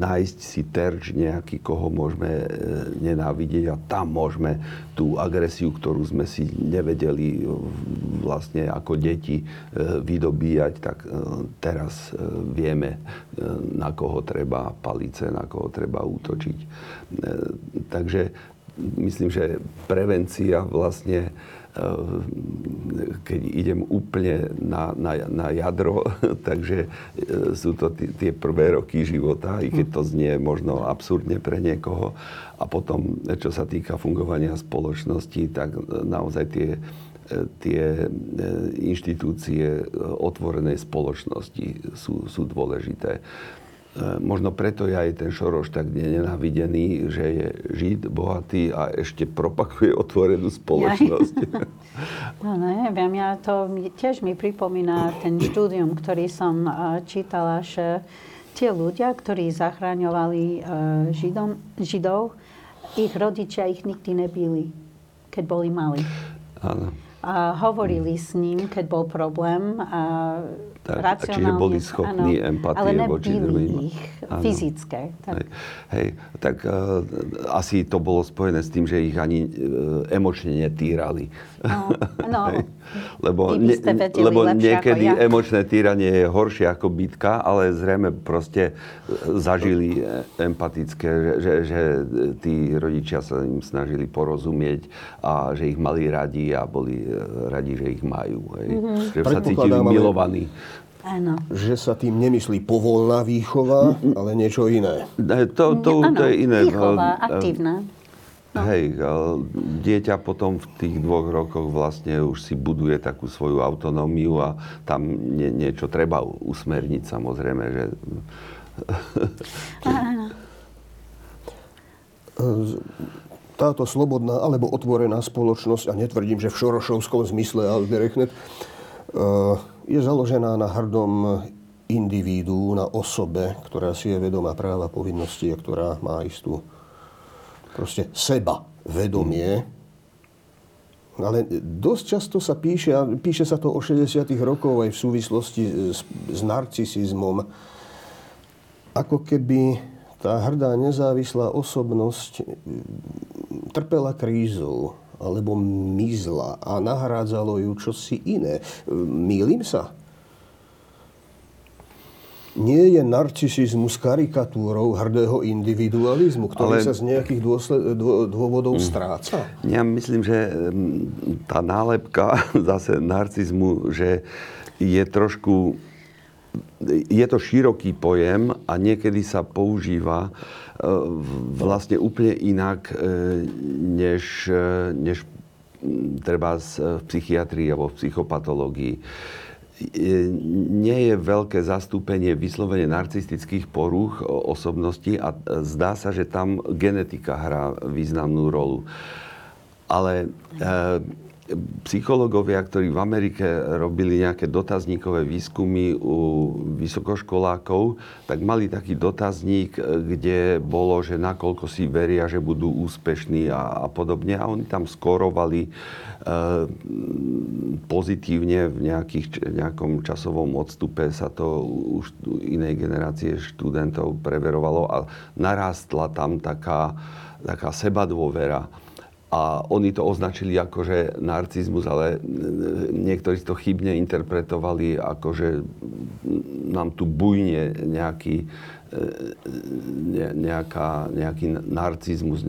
C: nájsť si terč nejaký, koho môžeme e, nenávidieť a tam môžeme tú agresiu, ktorú sme si nevedeli e, vlastne ako deti e, vydobíjať, tak teraz vieme, na koho treba palice, na koho treba útočiť. Takže myslím, že prevencia vlastne keď idem úplne na, na, na jadro, takže eh, sú to tie prvé roky života, i keď to znie možno absurdne pre niekoho. A potom, čo sa týka fungovania spoločnosti, tak naozaj tie tie inštitúcie otvorenej spoločnosti sú, sú dôležité. Možno preto je aj ten Šoroš tak nenávidený, že je žid, bohatý a ešte propakuje otvorenú spoločnosť.
B: No neviem, ja to tiež mi pripomína ten štúdium, ktorý som čítala, že tie ľudia, ktorí zachraňovali židom, židov, ich rodičia ich nikdy nebili, keď boli mali.
C: Áno.
B: A hovorili s ním, keď bol problém. A
C: tak, čiže boli schopní áno, empatie
B: ale
C: voči druhým.
B: ich áno. fyzické.
C: Tak. Hej, hej, tak uh, asi to bolo spojené s tým, že ich ani uh, emočne netýrali.
B: No, no
C: lebo ne, lebo niekedy ja. emočné týranie je horšie ako bitka, ale zrejme proste zažili empatické, že, že, že tí rodičia sa im snažili porozumieť a že ich mali radi a boli radi, že ich majú. Hej. Mm-hmm. Že sa cítili milovaní.
B: Áno.
A: Že sa tým nemyslí povolná výchova, ale niečo iné.
C: To, to, to je iné.
B: Výchova, aktívna.
C: No. Hej, dieťa potom v tých dvoch rokoch vlastne už si buduje takú svoju autonómiu a tam nie, niečo treba usmerniť samozrejme, že...
B: Áno.
A: Táto slobodná alebo otvorená spoločnosť, a netvrdím, že v šorošovskom zmysle, ale Berechnet, je založená na hrdom individu, na osobe, ktorá si je vedomá práva povinnosti a ktorá má istú proste seba vedomie. Ale dosť často sa píše, a píše sa to o 60 rokov aj v súvislosti s, s narcisizmom, ako keby tá hrdá nezávislá osobnosť trpela krízou alebo mizla a nahrádzalo ju čosi iné. Mýlim sa? nie je narcisizmus karikatúrou hrdého individualizmu, ktorý Ale... sa z nejakých dôsled, dôvodov mm. stráca?
C: Ja myslím, že mm, tá nálepka zase narcizmu, že je trošku je to široký pojem a niekedy sa používa e, vlastne úplne inak, e, než, e, než treba v psychiatrii alebo v psychopatológii nie je veľké zastúpenie vyslovene narcistických porúch osobnosti a zdá sa, že tam genetika hrá významnú rolu. Ale e, psychológovia, ktorí v Amerike robili nejaké dotazníkové výskumy u vysokoškolákov, tak mali taký dotazník, kde bolo, že nakoľko si veria, že budú úspešní a, a podobne. A oni tam skorovali e, pozitívne v nejakých, nejakom časovom odstupe sa to už inej generácie študentov preverovalo a narastla tam taká, taká sebadôvera a oni to označili ako, že narcizmus, ale niektorí to chybne interpretovali ako, že nám tu bujne nejaký, ne, nejaká, nejaký narcizmus,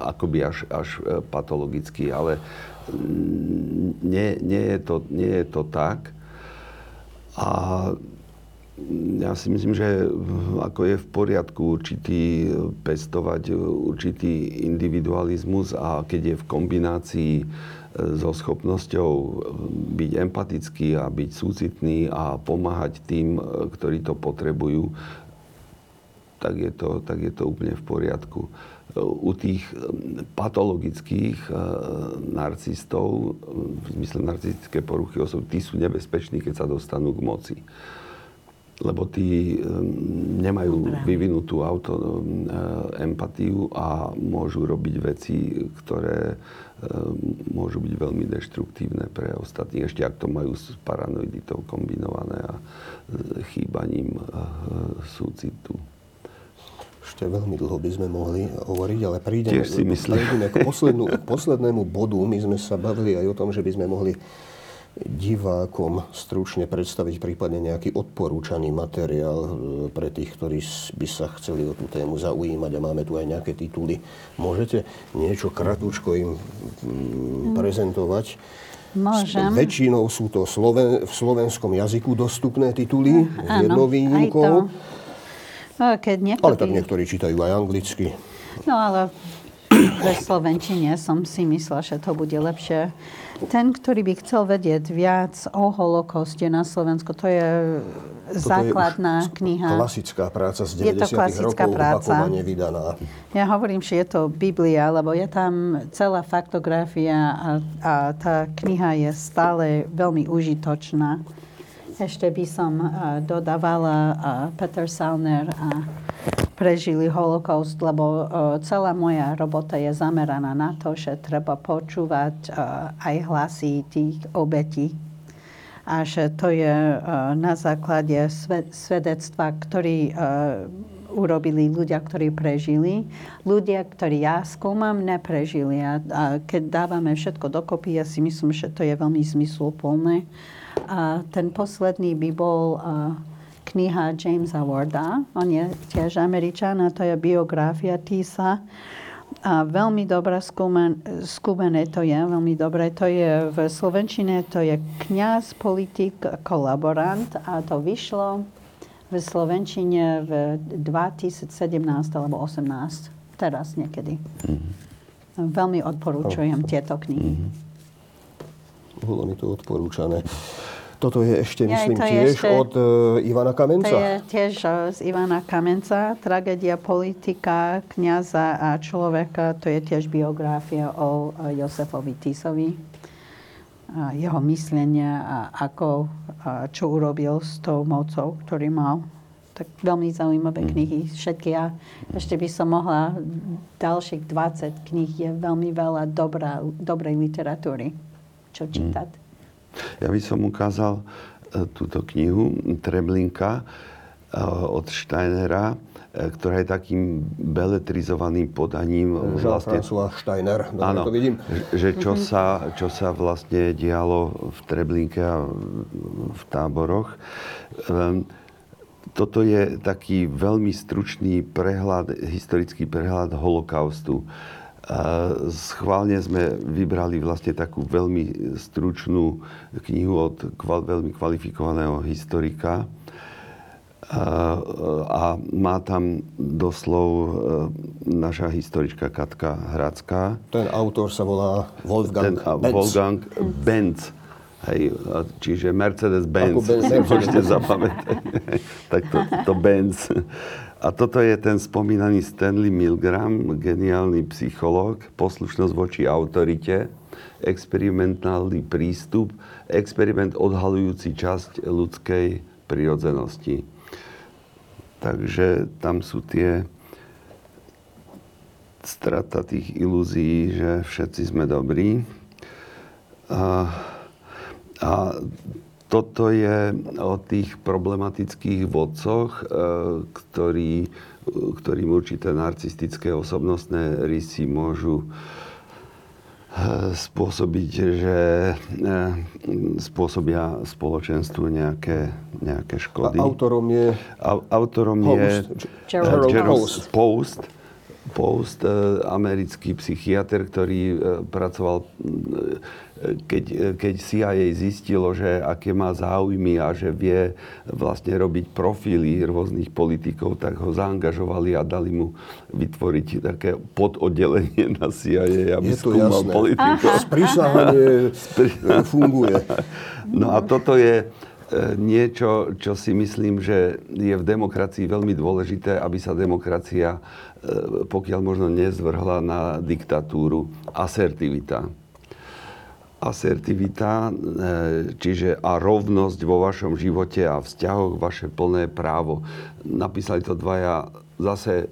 C: akoby až, až patologický. Ale nie, nie, je to, nie je to tak. A ja si myslím, že ako je v poriadku určitý pestovať určitý individualizmus a keď je v kombinácii e, so schopnosťou byť empatický a byť súcitný a pomáhať tým, ktorí to potrebujú, tak je to, tak je to úplne v poriadku. U tých patologických narcistov, zmysle narcistické poruchy osob, tí sú nebezpeční, keď sa dostanú k moci lebo tí nemajú Dobre. vyvinutú auto, empatiu a môžu robiť veci, ktoré môžu byť veľmi deštruktívne pre ostatných. Ešte ak to majú s paranoiditou kombinované a chýbaním súcitu.
A: Ešte veľmi dlho by sme mohli hovoriť, ale prídeme,
C: si
A: prídeme k poslednému bodu. My sme sa bavili aj o tom, že by sme mohli divákom stručne predstaviť prípadne nejaký odporúčaný materiál e, pre tých, ktorí by sa chceli o tú tému zaujímať a máme tu aj nejaké tituly. Môžete niečo kratučko im mm, prezentovať?
B: Môžem.
A: Väčšinou sú to Sloven- v slovenskom jazyku dostupné tituly, s jednou výnimkou.
B: No, keď niektorí...
A: Ale tak niektorí čítajú aj anglicky.
B: No ale ve Slovenčine som si myslela, že to bude lepšie ten, ktorý by chcel vedieť viac o holokauste na Slovensku, to je základná
A: je
B: kniha.
A: klasická práca z
B: Je to
A: 90
B: klasická
A: rokov,
B: práca.
A: vydaná.
B: Ja hovorím, že je to Biblia, lebo je tam celá faktografia a, a tá kniha je stále veľmi užitočná. Ešte by som dodávala Peter Salner a prežili holokaust, lebo uh, celá moja robota je zameraná na to, že treba počúvať uh, aj hlasy tých obetí a že to je uh, na základe sve- svedectva, ktorý urobili ľudia, ktorí prežili. Ľudia, ktorí ja skúmam, neprežili. A, a keď dávame všetko dokopy, ja si myslím, že to je veľmi zmysluplné. A ten posledný by bol kniha Jamesa Warda. On je tiež Američan a to je biografia Tisa. A veľmi dobré skúmen, skúmené to je, veľmi dobré. To je v Slovenčine, to je kňaz, politik, kolaborant a to vyšlo v Slovenčine v 2017 alebo 18, teraz niekedy. Veľmi odporúčujem tieto knihy.
A: Bolo mi to odporúčané. Toto je ešte,
B: Ja,
A: myslím,
B: to
A: tiež
B: ešte-
A: od e, Ivana
B: To
A: Kamenca.
B: je tiež eh, z Ivana Kamenca, Tragédia politika, kniaza a človeka. To je tiež biografia o eh, Josefovi Tisovi. A jeho myslenie a ako, a čo urobil s tou mocou, ktorý mal. Tak veľmi zaujímavé knihy. Všetky ja ešte by som mohla, ďalších 20 kníh je veľmi veľa dobrá, dobrej literatúry, čo čítať.
C: Ja by som ukázal e, túto knihu Treblinka e, od Steinera, e, ktorá je takým beletrizovaným podaním vlastne
A: Jean-François Steiner. Dobre
C: Áno,
A: to vidím.
C: že čo sa, čo sa vlastne dialo v Treblinke a v táboroch. Ehm, Toto je taký veľmi stručný prehľad, historický prehľad holokaustu. A Schválne sme vybrali vlastne takú veľmi stručnú knihu od kval, veľmi kvalifikovaného historika. A, a má tam doslov e, naša historička Katka Hradská.
A: Ten autor sa volá Wolfgang
C: Ten,
A: Benz.
C: Wolfgang Benz. Hej, čiže Mercedes-Benz, si môžete zapamätať. tak to, to Benz. A toto je ten spomínaný Stanley Milgram, geniálny psychológ, poslušnosť voči autorite, experimentálny prístup, experiment odhalujúci časť ľudskej prirodzenosti. Takže tam sú tie strata tých ilúzií, že všetci sme dobrí. A, a toto je o tých problematických vodcoch, e, ktorí, ktorým určité narcistické osobnostné rysy môžu e, spôsobiť, že e, spôsobia spoločenstvu nejaké, nejaké
A: A
C: škody.
A: autorom je
C: Au- autorom
A: Post.
C: je
B: Gerald
A: Post.
C: Post. Post, americký psychiatr, ktorý pracoval, keď, keď CIA zistilo, že aké má záujmy a že vie vlastne robiť profily rôznych politikov, tak ho zaangažovali a dali mu vytvoriť také pododdelenie na CIA, aby skúmal politikov.
A: Sprísahanie funguje.
C: No a toto je e, niečo, čo si myslím, že je v demokracii veľmi dôležité, aby sa demokracia, e, pokiaľ možno nezvrhla na diktatúru, asertivita. Asertivita, e, čiže a rovnosť vo vašom živote a vzťahoch, vaše plné právo. Napísali to dvaja zase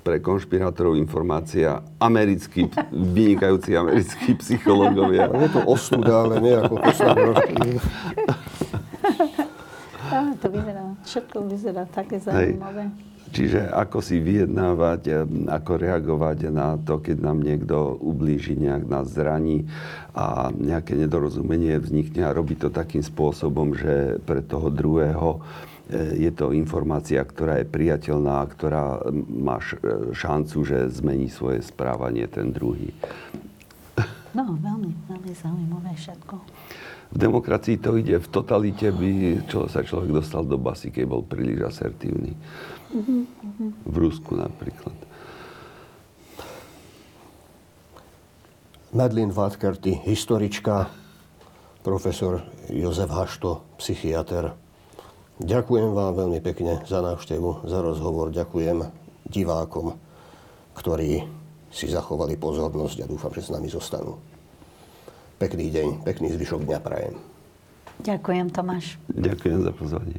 C: pre konšpirátorov informácia americkí, vynikajúci americkí psychológovia.
A: Je to ostuda, ale nie ako
B: to vyzerá, všetko vyzerá také zaujímavé.
C: Čiže ako si vyjednávať, eh, ako reagovať na to, keď nám niekto ublíži, nejak nás zraní a nejaké nedorozumenie vznikne a robí to takým spôsobom, že pre toho druhého eh, je to informácia, ktorá je priateľná, ktorá má eh, šancu, že zmení svoje správanie ten druhý.
B: No, veľmi, veľmi zaujímavé všetko.
C: V demokracii to ide, v totalite by čo sa človek dostal do basy, keď bol príliš asertívny. V Rusku napríklad.
A: Madeleine Vatkerty, historička, profesor Jozef Hašto, psychiatr. Ďakujem vám veľmi pekne za návštevu, za rozhovor. Ďakujem divákom, ktorí si zachovali pozornosť a dúfam, že s nami zostanú. Pekný deň, pekný zvyšok dňa prajem.
B: Ďakujem, Tomáš.
C: Ďakujem za pozvanie.